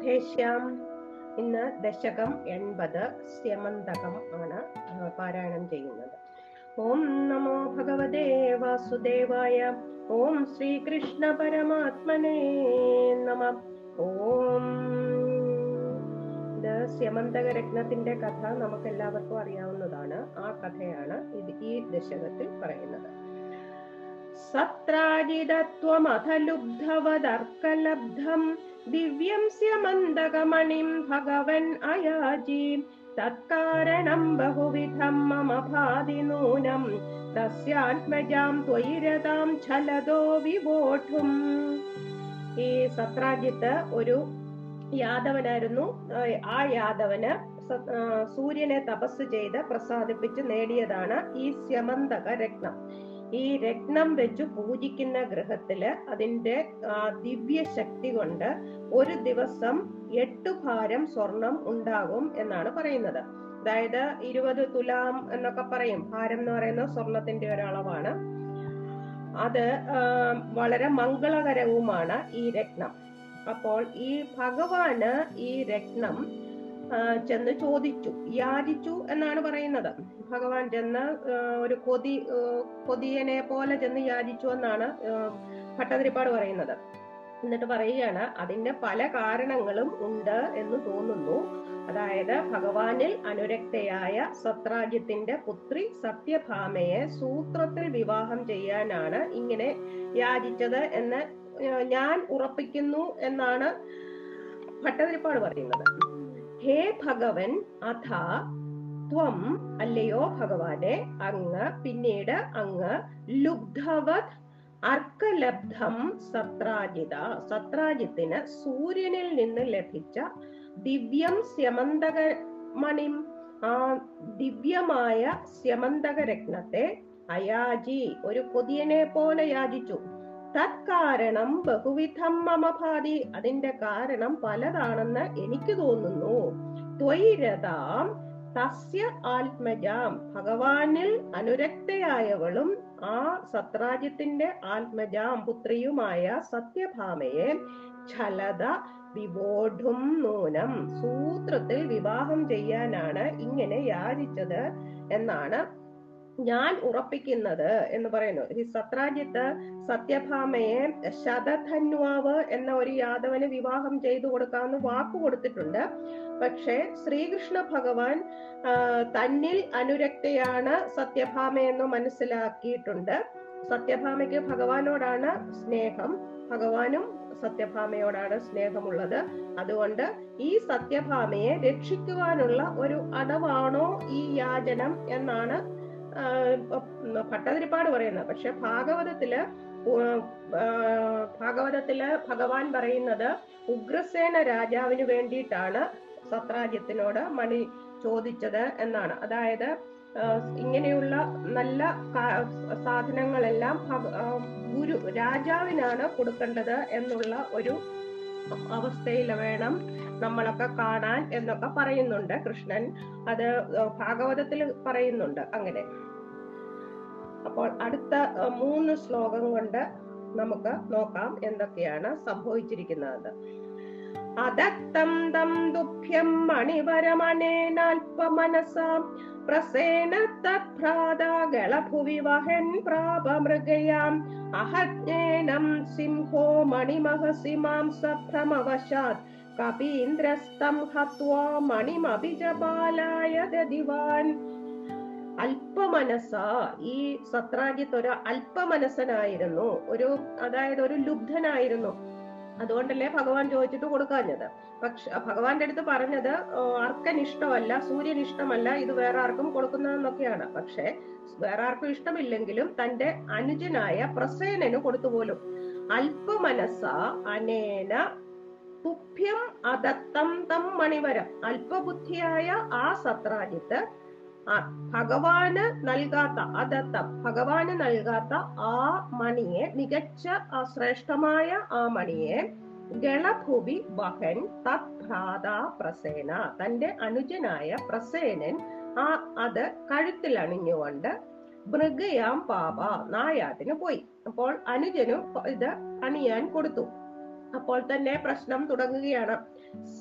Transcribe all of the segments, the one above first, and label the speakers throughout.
Speaker 1: രാധേശ്യാം ഇന്ന് ദശകം എൺപത് സ്യമന്തകം ആണ് പാരായണം ചെയ്യുന്നത്. ഓം നമോ ഭഗവതേ വാസുദേവായ ഓം ശ്രീകൃഷ്ണ പരമാത്മനേ നമ. ഓം. ഇത് സ്യമന്തക രത്നത്തിന്റെ കഥ നമുക്ക് എല്ലാവർക്കും അറിയാവുന്നതാണ് ആ കഥയാണ് ഇത് ഈ ദശകത്തിൽ പറയുന്നത്. സത്രാജിതത്വമഥ ദിവ്യം സ്യമന്തകമണിം ഭഗവൻ അയാജി. തത്കാരണം ബഹുവിധം മമ ഭാതി നൂനം. തസ്യാത്മജാം ത്വയിരതാം ഛലതോ വിവോഠും ഈ സത്രാജിത്ത് ഒരു യാദവനായിരുന്നു. ആ യാദവന് സൂര്യനെ തപസ് ചെയ്ത് പ്രസാദിപ്പിച്ച് നേടിയതാണ് ഈ സ്യമന്തക രത്നം ഈ രത്നം വെച്ചു പൂജിക്കുന്ന ഗൃഹത്തിൽ അതിന്റെ ദിവ്യ ശക്തി കൊണ്ട് ഒരു ദിവസം എട്ടു ഭാരം സ്വർണം ഉണ്ടാകും എന്നാണ് പറയുന്നത്. അതായത് ഇരുപത് തുലാം എന്നൊക്കെ പറയും. ഭാരം എന്ന് പറയുന്നത് സ്വർണത്തിന്റെ ഒരളവാണ്. അത് വളരെ മംഗളകരവുമാണ് ഈ രത്നം. അപ്പോൾ ഈ ഭഗവാന് ഈ രത്നം ചെന്ന് ചോദിച്ചു. യാചിച്ചു എന്നാണ് പറയുന്നത്. ഭഗവാൻ ചെന്ന് ഒരു കൊതി കൊതിയനെ പോലെ ചെന്ന് യാചിച്ചു എന്നാണ് ഭട്ടതിരിപ്പാട് പറയുന്നത്. എന്നിട്ട് പറയുകയാണ് അതിന്റെ പല കാരണങ്ങളും ഉണ്ട് എന്ന് തോന്നുന്നു. അതായത് ഭഗവാനിൽ അനുരക്തയായ സത്രാജ്യത്തിന്റെ പുത്രി സത്യഭാമയെ സൂത്രത്തിൽ വിവാഹം ചെയ്യാനാണ് ഇങ്ങനെ യാചിച്ചത് എന്ന് ഞാൻ ഉറപ്പിക്കുന്നു എന്നാണ് ഭട്ടതിരിപ്പാട് പറയുന്നത്. ഹേ ഭഗവൻ അഥ ത്വം അല്ലയോ ഭഗവാനെ അങ്ങ് പിന്നീട് അങ്ങ് ലുബ്ധവത് അർക്കലബ്ധം സത്രാജിത. സത്രാജിത്തിന് സൂര്യനിൽ നിന്ന് ലഭിച്ച ദിവ്യം സ്യമന്തക മണിം ആ ദിവ്യമായ സ്യമന്തക രത്നത്തെ അയാജി ഒരു കൊതിയനെ പോലെ യാചിച്ചു. തത്കാരണം ബഹുവിധം മമഭാതി അതിന്റെ കാരണം പലതാണെന്ന് എനിക്ക് തോന്നുന്നു. ത്വൈരതാം തസ്യ ആത്മജാം. ഭഗവാനിൽ അനുരക്തയായവളും ആ സത്രാജ്യത്തിന്റെ ആത്മജാം പുത്രിയുമായ സത്യഭാമയെ ഛലത വിവോഢും നൂനം. സൂത്രത്തിൽ വിവാഹം ചെയ്യാനാണ് ഇങ്ങനെ യാചിച്ചത് എന്നാണ് ഞാൻ ഉറപ്പിക്കുന്നത് എന്ന് പറയുന്നു. ഈ സത്രാജിത്ത് സത്യഭാമയെ ശതധന്വാവ് എന്ന ഒരു യാദവന് വിവാഹം ചെയ്തു കൊടുക്കാമെന്ന് വാക്കു കൊടുത്തിട്ടുണ്ട്. പക്ഷേ ശ്രീകൃഷ്ണ ഭഗവാൻ തന്നിൽ അനുരക്തയാണ് സത്യഭാമയെന്ന് മനസ്സിലാക്കിയിട്ടുണ്ട്. സത്യഭാമയ്ക്ക് ഭഗവാനോടാണ് സ്നേഹം. ഭഗവാനും സത്യഭാമയോടാണ് സ്നേഹമുള്ളത്. അതുകൊണ്ട് ഈ സത്യഭാമയെ രക്ഷിക്കുവാനുള്ള ഒരു അടവാണോ ഈ യാചനം എന്നാണ് ഭട്ടതിരിപ്പാട് പറയുന്നത് പക്ഷെ ഭാഗവതത്തിൽ ഭാഗവതത്തിൽ ഭഗവാൻ പറയുന്നത് ഉഗ്രസേന രാജാവിന് വേണ്ടിയിട്ടാണ് സത്രാജ്യത്തിനോട് മണി ചോദിച്ചത് എന്നാണ്. അതായത് ഇങ്ങനെയുള്ള നല്ല സാധനങ്ങളെല്ലാം ഗുരു രാജാവിനാണ് കൊടുക്കേണ്ടത് എന്നുള്ള ഒരു അവസ്ഥയിൽ വേണം നമ്മളൊക്കെ കാണാൻ എന്നൊക്കെ പറയുന്നുണ്ട്. കൃഷ്ണൻ അത് ഭാഗവതത്തിൽ പറയുന്നുണ്ട് അങ്ങനെ. അപ്പോൾ അടുത്ത മൂന്ന് ശ്ലോകം കൊണ്ട് നമുക്ക് നോക്കാം എന്തൊക്കെയാണ് സംഭവിച്ചിരിക്കുന്നത്. അദത്തം തം ദുഃഖ്യം മണിവരമണേനാൽപമനസാം പ്രസേന തത്ഭ്രാതാകളഭുവി വഹൻ പ്രാപമൃഗയാം അഹജ്ഞേനം സിംഹോ മണിമഹസി മാം സഭ്രമവശാത് കപീന്ദ്രസ്തം ഹത്വാ മണിമഭിജപാലായ ദദിവാൻ അല്പമനസ ഈ സത്രാജിത്ത് ഒരു അല്പമനസ്സനായിരുന്നു. ഒരു അതായത് ഒരു ലുബ്ധനായിരുന്നു. അതുകൊണ്ടല്ലേ ഭഗവാൻ ചോദിച്ചിട്ട് കൊടുക്കാഞ്ഞത്. പക്ഷെ ഭഗവാന്റെ അടുത്ത് പറഞ്ഞത് അർക്കനിഷ്ടമല്ല ഇഷ്ടമല്ല ഇത് വേറെ ആർക്കും കൊടുക്കുന്നതെന്നൊക്കെയാണ്. പക്ഷെ വേറെ ആർക്കും ഇഷ്ടമില്ലെങ്കിലും തന്റെ അനുജനായ പ്രസേനന് കൊടുത്തുപോലും അല്പമനസ അനേന തുഭ്യം അതത്തം തം മണിവരം. അല്പബുദ്ധിയായ ആ സത്രാജിത്ത് ഭഗവാന് നൽകാത്ത അതത്തം ഭഗവാന് നൽകാത്ത ആ മണിയെ മികച്ച ആ ശ്രേഷ്ഠമായ ആ മണിയെ ഗളഭുവി വഹൻ തത്ഭ്രാത പ്രസേന. തന്റെ അനുജനായ പ്രസേനൻ ആ അത് കഴുത്തിൽ അണിഞ്ഞുകൊണ്ട് മൃഗയാം പാപ നായാട്ടിന് പോയി. അപ്പോൾ അനുജനും ഇത് അണിയാൻ കൊടുത്തു. അപ്പോൾ തന്നെ പ്രശ്നം തുടങ്ങുകയാണ്.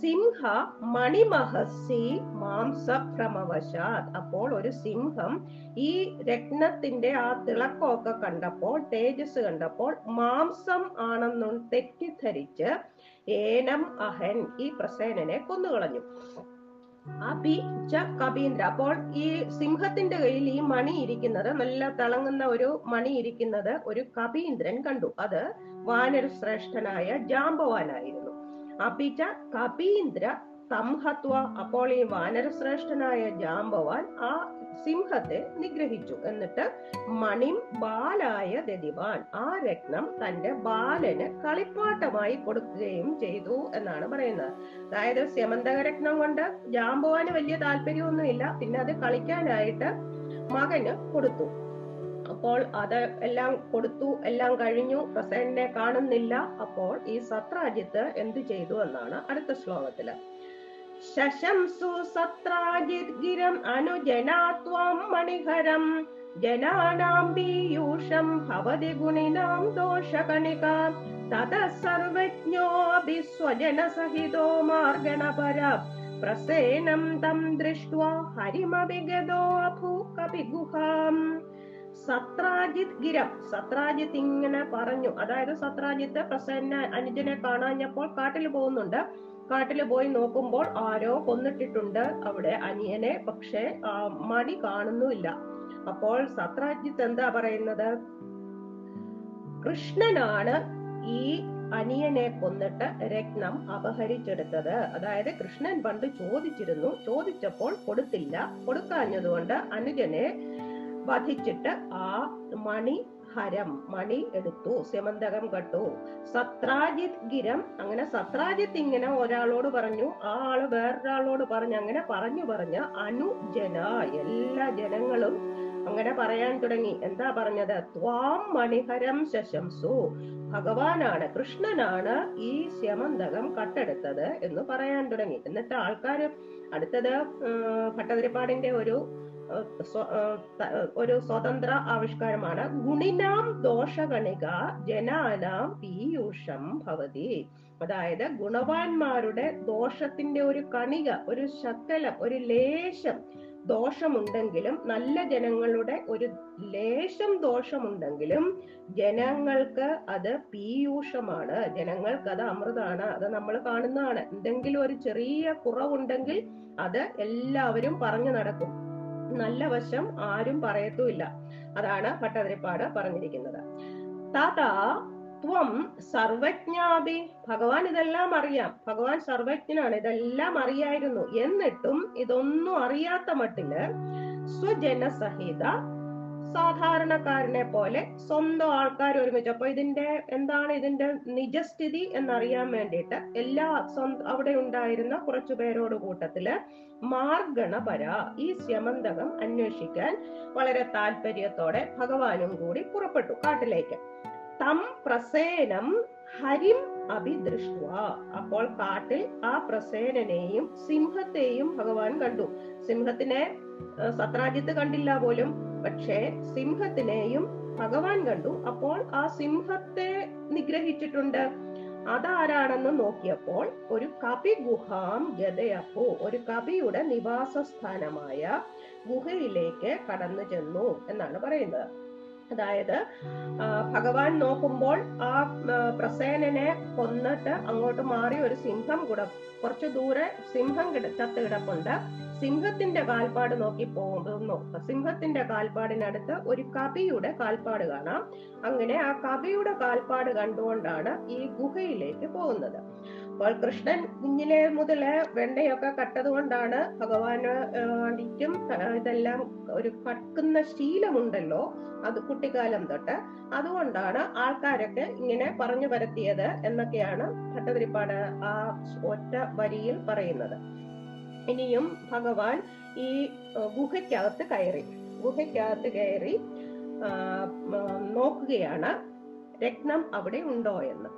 Speaker 1: സിംഹ മണിമഹസി മാംസഭ്രമവശാത്. അപ്പോൾ ഒരു സിംഹം ഈ രത്നത്തിന്റെ ആ തിളക്കമൊക്കെ കണ്ടപ്പോൾ തേജസ് കണ്ടപ്പോൾ മാംസം ആണെന്നു തെറ്റിദ്ധരിച്ച് ഏനം അഹൻ ഈ പ്രസേനനെ കൊന്നുകളഞ്ഞു. അഭി ച കബീന്ദ്ര അപ്പോൾ ഈ സിംഹത്തിന്റെ കയ്യിൽ ഈ മണി ഇരിക്കുന്നത് നല്ല തിളങ്ങുന്ന ഒരു മണി ഇരിക്കുന്നത് ഒരു കബീന്ദ്രൻ കണ്ടു. അത് വാനര ശ്രേഷ്ഠനായ ജാമ്പവാനായിരുന്നു. അപിച്ച കബീന്ദ്ര സംഹത്വ അപ്പോൾ ഈ വാനരശ്രേഷ്ഠനായ ജാമ്പവാൻ ആ സിംഹത്തെ നിഗ്രഹിച്ചു. എന്നിട്ട് മണിം ബാലായ ദതിവാൻ ആ രത്നം തന്റെ ബാലന് കളിപ്പാട്ടമായി കൊടുക്കുകയും ചെയ്തു എന്നാണ് പറയുന്നത്. അതായത് സ്യമന്തക രത്നം കൊണ്ട് ജാമ്പുവാന് വലിയ താല്പര്യമൊന്നുമില്ല. പിന്നെ അത് കളിക്കാനായിട്ട് മകന് കൊടുത്തു. അപ്പോൾ അത് എല്ലാം കൊടുത്തു എല്ലാം കഴിഞ്ഞു. പ്രസേനെ കാണുന്നില്ല. അപ്പോൾ ഈ സത്രാജിത്ത് എന്ത് ചെയ്തു എന്നാണ് അടുത്ത ശ്ലോകത്തിൽ. ശശംസു സത്രാജിത് ഗിരം അനുജനാത്വം മണിഹരം. ജനാനാം പീയൂഷം ഭവതി ഗുണിനാം ദോഷകണിക. തത സർവജ്ഞോऽपि സ്വജനസഹിതോ മാർഗണപര. പ്രസേനം തം ദൃഷ്ട്വാ ഹരിമവിഗതോ അഭൂകപി ഗുഹാം സത്രാജിത് ഗിരം ഇങ്ങനെ പറഞ്ഞു. അതായത് സത്രാജിത്ത് പ്രസന്ന അനുജനെ കാണാഞ്ഞപ്പോൾ കാട്ടിൽ പോകുന്നുണ്ട്. കാട്ടിൽ പോയി നോക്കുമ്പോൾ ആരോ കൊന്നിട്ടിട്ടുണ്ട്. അവിടെ അനിയനെ പക്ഷെ മണി കാണുന്നുമില്ല. അപ്പോൾ സത്രാജിത്ത് എന്താ പറയുന്നത്? കൃഷ്ണനാണ് ഈ അനിയനെ കൊന്നിട്ട് രത്നം അപഹരിച്ചെടുത്തത്. അതായത് കൃഷ്ണൻ പണ്ട് ചോദിച്ചിരുന്നു. ചോദിച്ചപ്പോൾ കൊടുത്തില്ല. കൊടുക്കാഞ്ഞതുകൊണ്ട് അനുജനെ വധിച്ചിട്ട് ആ മണി ഹരം മണി എടുത്തു സെമന്തകം കട്ടു സത്രാജിത് ഗിരം അങ്ങനെ സത്രാജിത്ത് ഇങ്ങനെ ഒരാളോട് പറഞ്ഞു ആ ആൾ വേറൊരാളോട് പറഞ്ഞു അങ്ങനെ പറഞ്ഞു പറഞ്ഞ അനുജന എല്ലാ ജനങ്ങളും അങ്ങനെ പറയാൻ തുടങ്ങി. എന്താ പറഞ്ഞത്? ത്വാം മണിഹരം ശശംസു. ഭഗവാനാണ് കൃഷ്ണനാണ് ഈ ശമന്തകം കട്ടെടുത്തത് എന്ന് പറയാൻ തുടങ്ങി. എന്നിട്ട് ആൾക്കാർ അടുത്തത് ഭട്ടതിരിപ്പാടിന്റെ ഒരു ഒരു സ്വതന്ത്ര ആവിഷ്കാരമാണ്. ഗുണിനാം ദോഷഗണിക ജനാനാം പീയൂഷം ഭവതി. അതായത് ഗുണവാന്മാരുടെ ദോഷത്തിന്റെ ഒരു കണിക ഒരു ശക്കലം ഒരു ലേശം ദോഷമുണ്ടെങ്കിലും നല്ല ജനങ്ങളുടെ ഒരു ലേശം ദോഷമുണ്ടെങ്കിലും ജനങ്ങൾക്ക് അത് പീയൂഷമാണ്. ജനങ്ങൾക്ക് അത് അമൃതാണ് അത് നമ്മൾ കാണുന്നതാണ്. എന്തെങ്കിലും ഒരു ചെറിയ കുറവുണ്ടെങ്കിൽ അത് എല്ലാവരും പറഞ്ഞു നടക്കും. നല്ല വശം ആരും പറയത്തുമില്ല. അതാണ് ഭട്ടതിരിപ്പാട് പറഞ്ഞിരിക്കുന്നത്. താതാ ത്വം സർവജ്ഞാപി. ഭഗവാൻ ഇതെല്ലാം അറിയാം. ഭഗവാൻ സർവജ്ഞനാണ്. ഇതെല്ലാം അറിയായിരുന്നു. എന്നിട്ടും ഇതൊന്നും അറിയാത്ത മട്ടിൽ സ്വജനസഹിത സാധാരണക്കാരനെ പോലെ സ്വന്തം ആൾക്കാർ ഒരുമിച്ച്. അപ്പൊ ഇതിന്റെ എന്താണ് ഇതിന്റെ നിജസ്ഥിതി എന്നറിയാൻ വേണ്ടിയിട്ട് എല്ലാ അവിടെ ഉണ്ടായിരുന്ന കുറച്ചു പേരോട് കൂട്ടത്തിൽ മാർഗണപര ഈ സ്യമന്തകം അന്വേഷിക്കാൻ വളരെ താല്പര്യത്തോടെ ഭഗവാനും കൂടി പുറപ്പെട്ടു കാട്ടിലേക്ക്. തം പ്രസേനം ഹരിം അഭിദൃഷ്ട അപ്പോൾ കാട്ടിൽ ആ പ്രസേനനെയും സിംഹത്തെയും ഭഗവാൻ കണ്ടു. സിംഹത്തിനെ സത്രാജിത്ത് കണ്ടില്ല പോലും. പക്ഷേ സിംഹത്തിനെയും ഭഗവാൻ കണ്ടു. അപ്പോൾ ആ സിംഹത്തെ നിഗ്രഹിച്ചിട്ടുണ്ട്. അതാരാണെന്ന് നോക്കിയപ്പോൾ ഒരു കപി ഗുഹാം ഗതയപ്പോ ഒരു കപിയുടെ നിവാസ സ്ഥാനമായ ഗുഹയിലേക്ക് കടന്നു ചെന്നു എന്നാണ് പറയുന്നത്. അതായത് ഭഗവാൻ നോക്കുമ്പോൾ ആ പ്രസേനനെ കൊന്നിട്ട് അങ്ങോട്ട് മാറി ഒരു സിംഹം കൂടെ കുറച്ചു ദൂരെ സിംഹം കിട ചത്ത് കിടപ്പുണ്ട്. സിംഹത്തിന്റെ കാൽപ്പാട് നോക്കി പോകുന്നു സിംഹത്തിന്റെ കാൽപ്പാടിനടുത്ത് ഒരു കവിയുടെ കാൽപ്പാട് കാണാം. അങ്ങനെ ആ കവിയുടെ കാൽപ്പാട് കണ്ടുകൊണ്ടാണ് ഈ ഗുഹയിലേക്ക് പോകുന്നത്. അപ്പോൾ കൃഷ്ണൻ കുഞ്ഞിലെ മുതൽ വെണ്ടയൊക്കെ കട്ടത് കൊണ്ടാണ് ഭഗവാന് വേണ്ടിയിട്ടും ഇതെല്ലാം ഒരു കക്കുന്ന ശീലമുണ്ടല്ലോ അത് കുട്ടിക്കാലം തൊട്ട്. അതുകൊണ്ടാണ് ആൾക്കാരൊക്കെ ഇങ്ങനെ പറഞ്ഞു പരത്തിയത് എന്നൊക്കെയാണ് ഭട്ടതിരിപ്പാട് ആ ഒറ്റ വരിയിൽ പറയുന്നത്. ഇനിയും ഭഗവാൻ ഈ ഗുഹയ്ക്കകത്ത് കയറി. ഗുഹയ്ക്കകത്ത് കയറി നോക്കുകയാണ് രത്നം അവിടെ ഉണ്ടോ എന്ന്.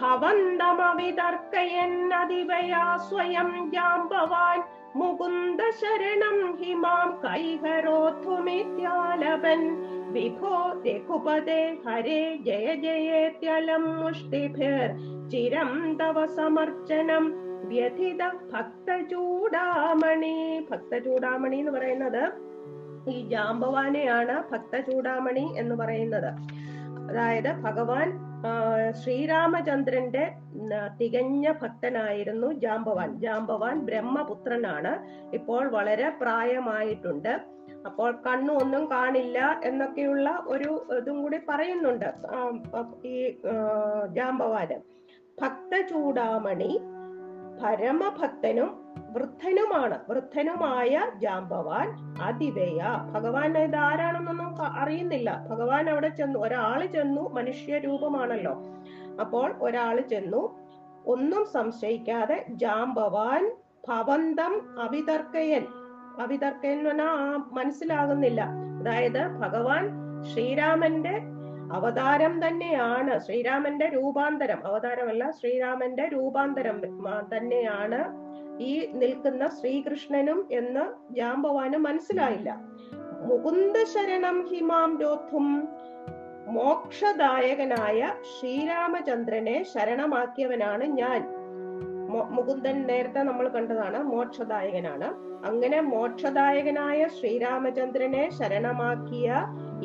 Speaker 1: ഭവന്തമവിതർക്കയന്നതിവയാ സ്വയം ജാമ്പവാൻ മുകുന്ദ ശരണം ഹിമാം കൈഹരോത്വമിത്യാലപൻ വിഭോ രഘുപതേ ഹരേ ജയ ജയേത്യലം മുഷ്ടിഭിർ. ചിരം തവ സമർച്ചനം വ്യഥിത ഭക്തചൂടാമണി ഭക്തചൂടാമണി എന്ന് പറയുന്നത് ഈ ജാമ്പവാനെയാണ് ഭക്തചൂടാമണി എന്ന് പറയുന്നത്. അതായത് ഭഗവാൻ ശ്രീരാമചന്ദ്രന്റെ തികഞ്ഞ ഭക്തനായിരുന്നു ജാമ്പവാൻ. ജാമ്പവാൻ ബ്രഹ്മപുത്രനാണ്. ഇപ്പോൾ വളരെ പ്രായമായിട്ടുണ്ട്. അപ്പോൾ കണ്ണു ഒന്നും കാണില്ല എന്നൊക്കെയുള്ള ഒരു ഇതും കൂടി പറയുന്നുണ്ട് ഈ ജാമ്പവാന്. ഭക്തചൂടാമണി പരമഭക്തനും വൃദ്ധനുമാണ്. വൃദ്ധനുമായ ജാമ്പവാൻ അതിവേയ. ഭഗവാൻ ഇത് ആരാണെന്നൊന്നും അറിയുന്നില്ല. ഭഗവാൻ അവിടെ ചെന്നു. ഒരാൾ ചെന്നു മനുഷ്യരൂപമാണല്ലോ അപ്പോൾ ഒരാൾ ചെന്നു. ഒന്നും സംശയിക്കാതെ ജാമ്പവാൻ ഭവന്തം അവിതർക്കയൻ. അവിതർക്കയൻ എന്ന് പറഞ്ഞാൽ മനസ്സിലാകുന്നില്ല. അതായത് ഭഗവാൻ ശ്രീരാമന്റെ അവതാരം തന്നെയാണ് ശ്രീരാമന്റെ രൂപാന്തരം. അവതാരമല്ല ശ്രീരാമന്റെ രൂപാന്തരം തന്നെയാണ് ഈ നിൽക്കുന്ന ശ്രീകൃഷ്ണനും എന്ന് ജാമ്പവാന് മനസ്സിലായില്ല. മുകുന്ദ ശരണം ഹിമാം രോധും മോക്ഷദായകനായ ശ്രീരാമചന്ദ്രനെ ശരണമാക്കിയവനാണ് ഞാൻ. മുകുന്ദൻ നേരത്തെ നമ്മൾ കണ്ടതാണ് മോക്ഷദായകനാണ്. അങ്ങനെ മോക്ഷദായകനായ ശ്രീരാമചന്ദ്രനെ ശരണമാക്കിയ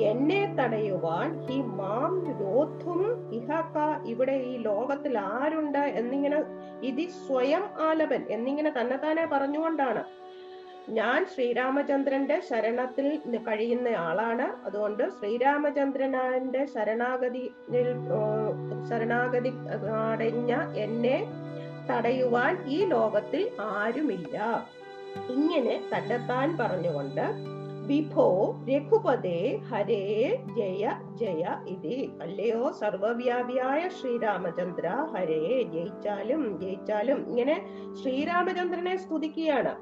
Speaker 1: എന്നെ തടയുവാൻ ഈ മാം രോധും ഇഹക്ക ഇവിടെ ഈ ലോകത്തിൽ ആരുണ്ട് എന്നിങ്ങനെ ഇതി സ്വയം ആലപൻ എന്നിങ്ങനെ തന്നെ തന്നെത്താനെ പറഞ്ഞുകൊണ്ടാണ്. ഞാൻ ശ്രീരാമചന്ദ്രന്റെ ശരണത്തിൽ കഴിയുന്ന ആളാണ്. അതുകൊണ്ട് ശ്രീരാമചന്ദ്രനാന്റെ ശരണാഗതി ശരണാഗതി അടഞ്ഞ എന്നെ തടയുവാൻ ഈ ലോകത്തിൽ ആരുമില്ല. ഇങ്ങനെ തന്നെത്താൻ പറഞ്ഞുകൊണ്ട് വിഭോ രഘുപതേ ഹരേ ജയ ജയ ഇതി. അല്ലയോ? സർവവ്യാപിയായ ശ്രീരാമചന്ദ്ര ഹരേ ജയിച്ചാലും ജയിച്ചാലും. ഇങ്ങനെ ശ്രീരാമചന്ദ്രനെ സ്തുതിക്കുകയാണ്.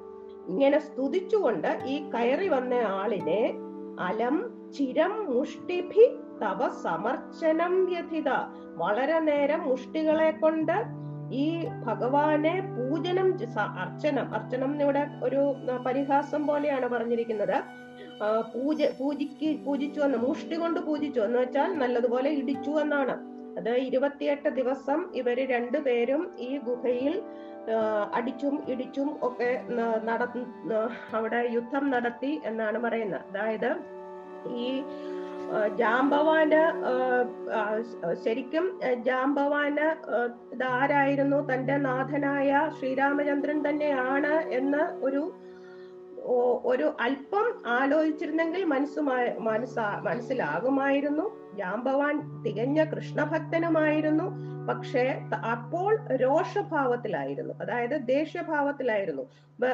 Speaker 1: ഇങ്ങനെ സ്തുതിച്ചുകൊണ്ട് ഈ കയറി വന്ന ആളിനെ അലം ചിരം മുഷ്ടിഭി തവ സമർച്ചനം വ്യഥിത. വളരെ നേരം മുഷ്ടികളെ കൊണ്ട് ഈ ഭഗവാനെ പൂജനം അർച്ചനം അർച്ചനം ഇവിടെ ഒരു പരിഹാസം പോലെയാണ് പറഞ്ഞിരിക്കുന്നത്. പൂജ പൂജിക്ക് പൂജിച്ചു എന്ന് മുഷ്ടി കൊണ്ട് പൂജിച്ചു എന്ന് വെച്ചാൽ നല്ലതുപോലെ ഇടിച്ചു എന്നാണ്. അത് ഇരുപത്തിയെട്ട് ദിവസം ഇവർ രണ്ടുപേരും ഈ ഗുഹയിൽ അടിച്ചും ഇടിച്ചും ഒക്കെ നട അവിടെ യുദ്ധം നടത്തി എന്നാണ് പറയുന്നത്. അതായത് ഈ ആ, ശരിക്കും ജാംബവാന് ഇതാരായിരുന്നു? തന്റെ നാഥനായ ശ്രീരാമചന്ദ്രൻ തന്നെയാണ് എന്ന് ഒരു ഒരു അല്പം ആലോചിച്ചിരുന്നെങ്കിൽ മനസ്സുമായി മനസ്സാ മനസ്സിലാകുമായിരുന്നു. ജാമ്പവാൻ തികഞ്ഞ കൃഷ്ണഭക്തനുമായിരുന്നു. പക്ഷേ അപ്പോൾ രോഷഭാവത്തിലായിരുന്നു. അതായത് ദേഷ്യഭാവത്തിലായിരുന്നു.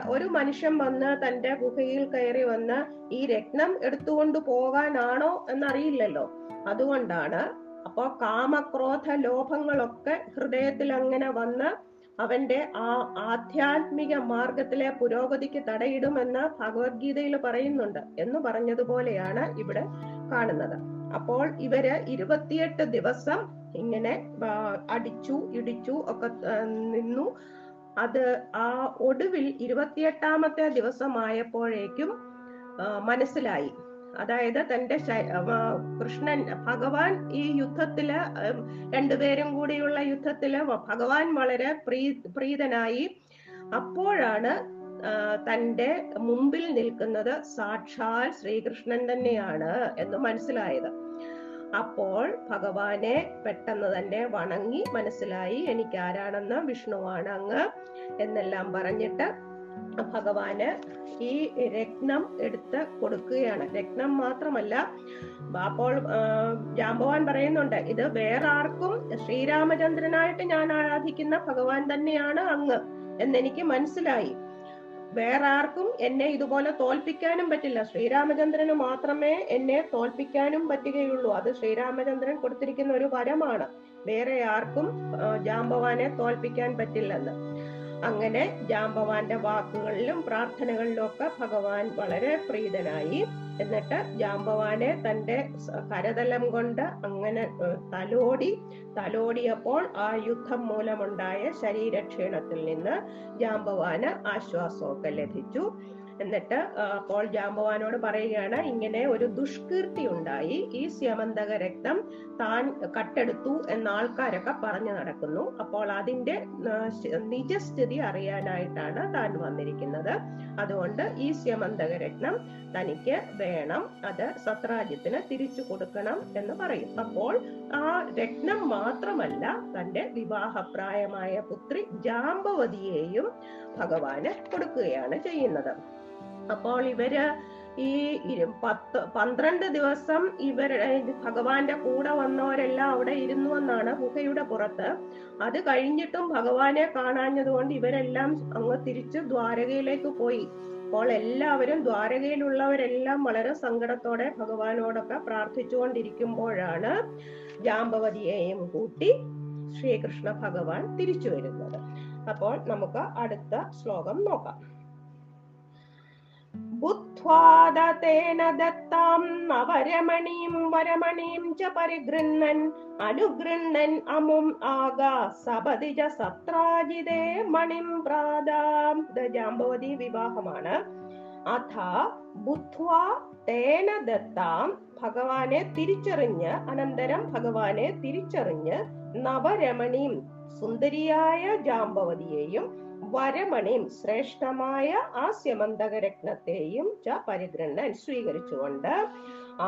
Speaker 1: ഒരു മനുഷ്യൻ വന്ന് തന്റെ ഗുഹയിൽ കയറി വന്ന് ഈ രത്നം എടുത്തുകൊണ്ട് പോകാനാണോ എന്നറിയില്ലല്ലോ. അതുകൊണ്ടാണ് അപ്പോ കാമക്രോധ ലോഭങ്ങളൊക്കെ ഹൃദയത്തിൽ അങ്ങനെ വന്ന് അവന്റെ ആ ആധ്യാത്മിക മാർഗത്തിലെ പുരോഗതിക്ക് തടയിടുമെന്ന് ഭഗവത്ഗീതയിൽ പറയുന്നുണ്ട് എന്ന് പറഞ്ഞതുപോലെയാണ് ഇവിടെ കാണുന്നത്. അപ്പോൾ ഇവർ ഇരുപത്തിയെട്ട് ദിവസം ഇങ്ങനെ അടിച്ചു ഇടിച്ചു ഒക്കെ നിന്നു. അത് ആ ഒടുവിൽ ഇരുപത്തിയെട്ടാമത്തെ ദിവസമായപ്പോഴേക്കും മനസ്സിലായി. അതായത് തന്റെ കൃഷ്ണൻ ഭഗവാൻ ഈ യുദ്ധത്തിൽ രണ്ടുപേരും കൂടിയുള്ള യുദ്ധത്തിൽ ഭഗവാൻ വളരെ പ്രീ പ്രീതനായി. അപ്പോഴാണ് തന്റെ മുമ്പിൽ നിൽക്കുന്നത് സാക്ഷാൽ ശ്രീകൃഷ്ണൻ തന്നെയാണ് എന്ന് മനസ്സിലായത്. അപ്പോൾ ഭഗവാനെ പെട്ടെന്ന് തന്നെ വണങ്ങി മനസ്സിലായി എനിക്ക് ആരാണെന്ന് വിഷ്ണുവാണ് അങ്ങ് എന്നെല്ലാം പറഞ്ഞിട്ട് ഭഗവാന് ഈ രത്നം എടുത്ത് കൊടുക്കുകയാണ്. രത്നം മാത്രമല്ല അപ്പോൾ ആ, ജാമ്പവാൻ പറയുന്നുണ്ട് ഇത് വേറെ ആർക്കും ശ്രീരാമചന്ദ്രനായിട്ട് ഞാൻ ആരാധിക്കുന്ന ഭഗവാൻ തന്നെയാണ് അങ്ങ് എന്നെനിക്ക് മനസ്സിലായി. വേറെ ആർക്കും എന്നെ ഇതുപോലെ തോൽപ്പിക്കാനും പറ്റില്ല. ശ്രീരാമചന്ദ്രന് മാത്രമേ എന്നെ തോൽപ്പിക്കാനും പറ്റുകയുള്ളൂ. അത് ശ്രീരാമചന്ദ്രൻ കൊടുത്തിരിക്കുന്ന ഒരു വരമാണ്. വേറെ ആർക്കും ജാംബവാനെ തോൽപ്പിക്കാൻ പറ്റില്ലെന്ന്. അങ്ങനെ ജാമ്പവാന്റെ വാക്കുകളിലും പ്രാർത്ഥനകളിലും ഒക്കെ ഭഗവാൻ വളരെ പ്രീതനായി. എന്നിട്ട് ജാമ്പവാനെ തന്റെ കരതലം കൊണ്ട് അങ്ങനെ തലോടി തലോടിയപ്പോൾ ആ യുദ്ധം മൂലമുണ്ടായ ശരീരക്ഷീണത്തിൽ നിന്ന് ജാമ്പവാന് ആശ്വാസമൊക്കെ ലഭിച്ചു. എന്നിട്ട് അപ്പോൾ ജാമ്പവാനോട് പറയുകയാണ് ഇങ്ങനെ ഒരു ദുഷ്കീർത്തി ഉണ്ടായി. ഈ സ്യമന്തക രക്തം താൻ കട്ടെടുത്തു എന്ന ആൾക്കാരൊക്കെ പറഞ്ഞു നടക്കുന്നു. അപ്പോൾ അതിന്റെ നിജസ്ഥിതി അറിയാനായിട്ടാണ് താൻ വന്നിരിക്കുന്നത്. അതുകൊണ്ട് ഈ സ്യമന്തക രത്നം തനിക്ക് വേണം. അത് സത്രാജ്യത്തിന് തിരിച്ചു കൊടുക്കണം എന്ന് പറയും. അപ്പോൾ ആ രത്നം മാത്രമല്ല തന്റെ വിവാഹപ്രായമായ പുത്രി ജാമ്പവതിയെയും ഭഗവാന് കൊടുക്കുകയാണ് ചെയ്യുന്നത്. അപ്പോൾ ഇവർ ഈ പത്ത് പന്ത്രണ്ട് ദിവസം ഇവർ ഭഗവാന്റെ കൂടെ വന്നവരെല്ലാം അവിടെ ഇരുന്നു എന്നാണ് ഗുഹയുടെ പുറത്ത്. അത് കഴിഞ്ഞിട്ടും ഭഗവാനെ കാണാഞ്ഞതുകൊണ്ട് ഇവരെല്ലാം അങ്ങ് തിരിച്ച് ദ്വാരകയിലേക്ക് പോയി. അപ്പോൾ എല്ലാവരും ദ്വാരകയിലുള്ളവരെല്ലാം വളരെ സങ്കടത്തോടെ ഭഗവാനോടൊക്കെ പ്രാർത്ഥിച്ചുകൊണ്ടിരിക്കുമ്പോഴാണ് ജാമ്പവതിയെയും കൂട്ടി ശ്രീകൃഷ്ണ ഭഗവാൻ തിരിച്ചു വരുന്നത്. അപ്പോൾ നമുക്ക് അടുത്ത ശ്ലോകം നോക്കാം. ബുദ്ധ്വാദതേന ദത്താം അവരമണീം വരമണീം ച പരിഗൃഹ്ണൻ അനുഗൃഹ്ണൻ അമും ആഗാ സപതി ച സത്രാജിതേ മണിം പ്രാദാം. ഇത് ജാമ്പവതി വിവാഹമാണ്. അഥ ബുദ്ധ്വാ തേന ദത്താം ഭഗവാനെ തിരിച്ചറിഞ്ഞ് അനന്തരം ഭഗവാനെ തിരിച്ചറിഞ്ഞ് നവരമണിയും സുന്ദരിയായ ജാമ്പവതിയെയും വരമണിയും ശ്രേഷ്ഠമായ ആ സ്യമന്തക രത്നത്തെയും ച പരിഗ്രണ്ണൻ സ്വീകരിച്ചുകൊണ്ട്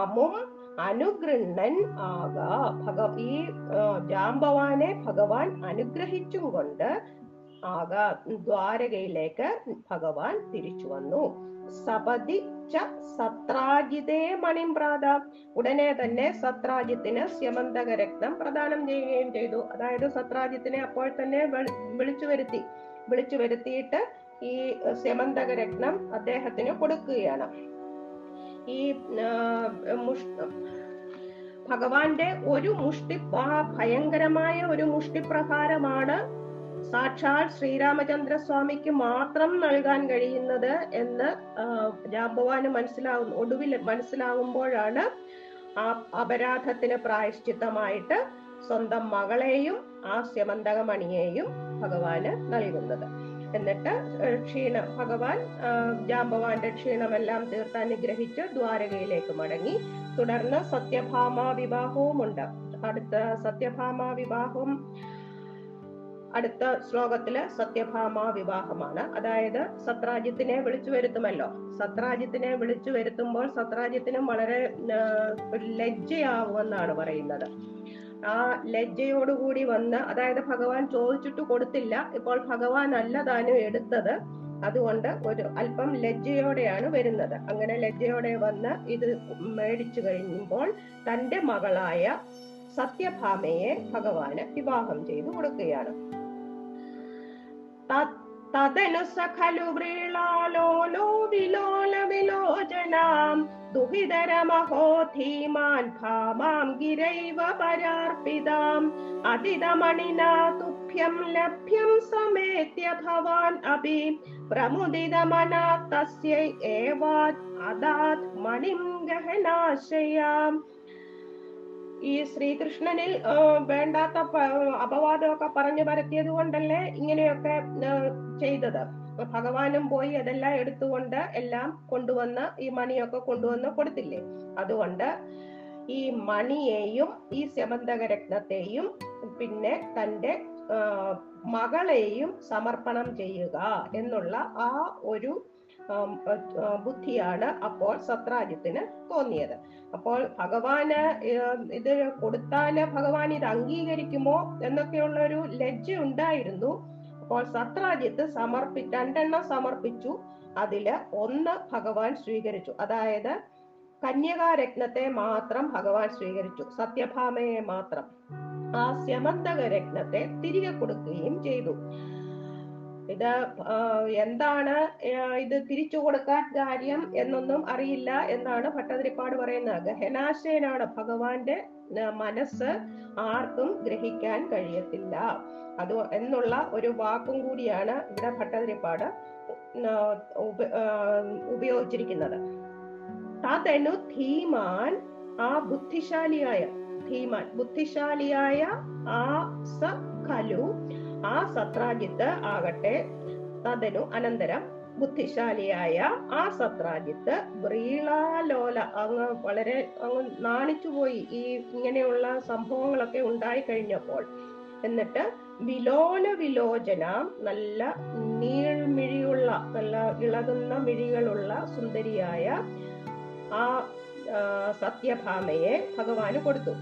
Speaker 1: അമും അനുഗ്രണ്ണൻ ആക. ഭഗ ഈ ജാമ്പവാനെ ഭഗവാൻ അനുഗ്രഹിച്ചും കൊണ്ട് ആക ദ്വാരകയിലേക്ക് ഭഗവാൻ തിരിച്ചു വന്നു. സപതി ച സത്രാജിതേ മണിം പ്രാത ഉടനെ തന്നെ സത്രാജിത്തിന് സ്യമന്തക രക്തം പ്രദാനം ചെയ്യുകയും ചെയ്തു. അതായത് സത്രാജിത്തിനെ അപ്പോൾ തന്നെ വിളിച്ചു വരുത്തി. വിളിച്ചു വരുത്തിയിട്ട് ഈ സ്യമന്തക രത്നം അദ്ദേഹത്തിന് കൊടുക്കുകയാണ്. ഈ ഭഗവാന്റെ ഒരു മുഷ്ടി ആ ഭയങ്കരമായ ഒരു മുഷ്ടിപ്രഹാരമാണ് സാക്ഷാൽ ശ്രീരാമചന്ദ്ര സ്വാമിക്ക് മാത്രം നൽകാൻ കഴിയുന്നത് എന്ന് രാംഭവാന് മനസ്സിലാവും ഒടുവിൽ മനസ്സിലാവുമ്പോഴാണ് ആ അപരാധത്തിന് പ്രായശ്ചിത്തമായിട്ട് സ്വന്തം മകളെയും ആ സ്യമന്തകമണിയെയും ഭഗവാന് നൽകുന്നത്. എന്നിട്ട് ക്ഷീണ ഭഗവാൻ ജാമ്പവാന്റെ ക്ഷീണമെല്ലാം തീർത്ത് ദ്വാരകയിലേക്ക് മടങ്ങി. തുടർന്ന് സത്യഭാമ വിവാഹവും ഉണ്ട് അടുത്ത സത്യഭാമ വിവാഹം അടുത്ത ശ്ലോകത്തിൽ സത്യഭാമ വിവാഹമാണ്. അതായത് സത്രാജ്യത്തിനെ വിളിച്ചു വരുത്തുമല്ലോ. സത്രാജ്യത്തിനെ വിളിച്ചു വരുത്തുമ്പോൾ സത്രാജ്യത്തിനും വളരെ ലജ്ജയാവുമെന്നാണ് പറയുന്നത്. ആ ലജ്ജയോടുകൂടി വന്ന് അതായത് ഭഗവാൻ ചോദിച്ചിട്ട് കൊടുത്തില്ല. ഇപ്പോൾ ഭഗവാൻ അല്ല താനും എടുത്തത്. അതുകൊണ്ട് ഒരു അല്പം ലജ്ജയോടെയാണ് വരുന്നത്. അങ്ങനെ ലജ്ജയോടെ വന്ന് ഇത് മേടിച്ചു കഴിയുമ്പോൾ തന്റെ മകളായ സത്യഭാമയെ ഭഗവാന് വിവാഹം ചെയ്തു കൊടുക്കുകയാണ്. തദനു സഖലു ഖലു വ്രീളാലോലോ വിലോല വിലോചനാം ദുഹിതരമഹോ ധീമാൻ ഭാമാം ഗിരൈവ പരാർപ്പിതാം. അതിതമണിനാ തുഭ്യം ലഭ്യം സമേത്യ ഭവാൻ അപി പ്രമുദിതമനാ തസ്യൈ ഏവാത് അദാത് മണിം ഗഹനാശയാം ഈ ശ്രീകൃഷ്ണനിൽ വേണ്ടാത്ത അപവാദമൊക്കെ പറഞ്ഞു പരത്തിയത് കൊണ്ടല്ലേ ഇങ്ങനെയൊക്കെ ചെയ്തത്. ഭഗവാനും പോയി അതെല്ലാം എടുത്തുകൊണ്ട് എല്ലാം കൊണ്ടുവന്ന് ഈ മണിയൊക്കെ കൊണ്ടുവന്ന് കൊടുത്തില്ലേ? അതുകൊണ്ട് ഈ മണിയെയും ഈ സ്യമന്തക രത്നത്തെയും പിന്നെ തന്റെ മകളെയും സമർപ്പണം ചെയ്യുക എന്നുള്ള ആ ഒരു ബുദ്ധിയാണ് അപ്പോൾ സത്രാജിത്തിന് തോന്നിയത്. അപ്പോൾ ഭഗവാന് ഇത് കൊടുത്താൽ ഭഗവാൻ ഇത് അംഗീകരിക്കുമോ എന്നൊക്കെയുള്ള ഒരു ലജ്ജ ഉണ്ടായിരുന്നു. അപ്പോൾ സത്രാജിത്ത് സമർപ്പി രണ്ടെണ്ണം സമർപ്പിച്ചു. അതിൽ ഒന്ന് ഭഗവാൻ സ്വീകരിച്ചു. അതായത് കന്യകാരത്നത്തെ മാത്രം ഭഗവാൻ സ്വീകരിച്ചു. സത്യഭാമയെ മാത്രം. ആ സ്യമന്തക രത്നത്തെ തിരികെ കൊടുക്കുകയും ചെയ്തു. ഇത് എന്താണ് ഇത് തിരിച്ചു കൊടുക്കാൻ കാര്യം എന്നൊന്നും അറിയില്ല എന്നാണ് ഭട്ടതിരിപ്പാട് പറയുന്നത്. ഗഹനാശയനാണ് ഭഗവാന്റെ മനസ്സ് ആർക്കും ഗ്രഹിക്കാൻ കഴിയത്തില്ല. അത് എന്നുള്ള ഒരു വാക്കും കൂടിയാണ് ഇവിടെ ഭട്ടതിരിപ്പാട് ഉപയോഗിച്ചിരിക്കുന്നത്. തതനു ധീമാൻ ആ ബുദ്ധിശാലിയായ ധീമാൻ ബുദ്ധിശാലിയായ ആ സ ആ സത്രാജിത്ത് ആകട്ടെ. തതനു അനന്തരം ബുദ്ധിശാലിയായ ആ സത്രാജിത്ത് ബ്രീളാലോല അങ്ങ് വളരെ അങ്ങ് നാണിച്ചുപോയി ഈ ഇങ്ങനെയുള്ള സംഭവങ്ങളൊക്കെ ഉണ്ടായി കഴിഞ്ഞപ്പോൾ. എന്നിട്ട് വിലോല വിലോചന നല്ല നീൾമിഴിയുള്ള നല്ല ഇളകുന്ന മിഴികളുള്ള സുന്ദരിയായ ആ സത്യഭാമയെ ഭഗവാന് കൊടുത്തു.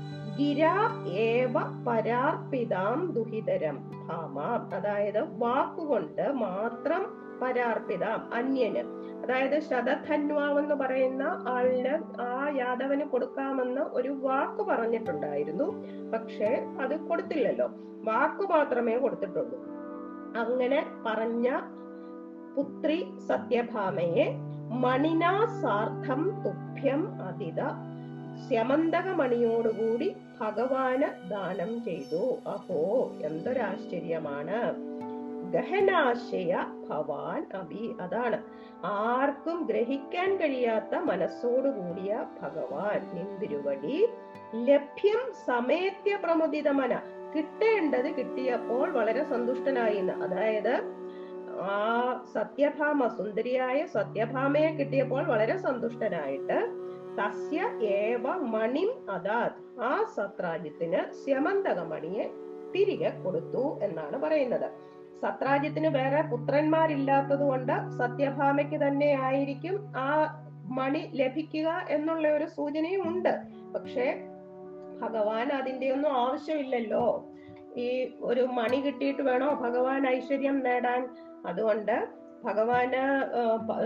Speaker 1: പരാർപ്പിതാം ദുഹിതരം ഭാമാം അതായത് വാക്കുകൊണ്ട് മാത്രം പരാർപ്പിതാം അന്യന്। അതായത് ശതധന്വാവെന്ന് പറയുന്ന ആളിന് ആ യാദവന് കൊടുക്കാമെന്ന് ഒരു വാക്ക് പറഞ്ഞിട്ടുണ്ടായിരുന്നു। പക്ഷെ അത് കൊടുത്തില്ലല്ലോ। വാക്ക് മാത്രമേ കൊടുത്തിട്ടുള്ളൂ। അങ്ങനെ പറഞ്ഞ പുത്രി സത്യഭാമയെ മണിനാ സാർത്ഥം തുഭ്യം അതിത। സ്യമന്തകമണിയോടുകൂടി ഭഗവാന് ദാനം ചെയ്തു. അഹോ എന്തൊരാശ്ചര്യമാണ്. ഗഹനാശയ ഭവാൻ അഭി. അതാണ്. ആർക്കും ഗ്രഹിക്കാൻ കഴിയാത്ത മനസ്സോടുകൂടിയ ഭഗവാൻ. നിന്തിരുവടി ലഭ്യം സമേത്യ പ്രമുദിതമന. കിട്ടേണ്ടത് കിട്ടിയപ്പോൾ വളരെ സന്തുഷ്ടനായി. അതായത് ആ സത്യഭാമ സുന്ദരിയായ സത്യഭാമയെ കിട്ടിയപ്പോൾ വളരെ സന്തുഷ്ടനായിട്ട് തസ്യ ഏവ മണിം അതാത് ആ സത്രാജിത്തിന് സ്യമന്തകമണിയെ തിരികെ കൊടുത്തു എന്നാണ് പറയുന്നത്. സത്രാജിത്തിന് വേറെ പുത്രന്മാരില്ലാത്തത് കൊണ്ട് സത്യഭാമയ്ക്ക് തന്നെ ആയിരിക്കും ആ മണി ലഭിക്കുക എന്നുള്ള ഒരു സൂചനയും ഉണ്ട്. പക്ഷേ ഭഗവാൻ അതിന്റെ ഒന്നും ആവശ്യമില്ലല്ലോ. ഈ ഒരു മണി കിട്ടിയിട്ട് വേണോ ഭഗവാൻ ഐശ്വര്യം നേടാൻ? അതുകൊണ്ട് ഭഗവാന്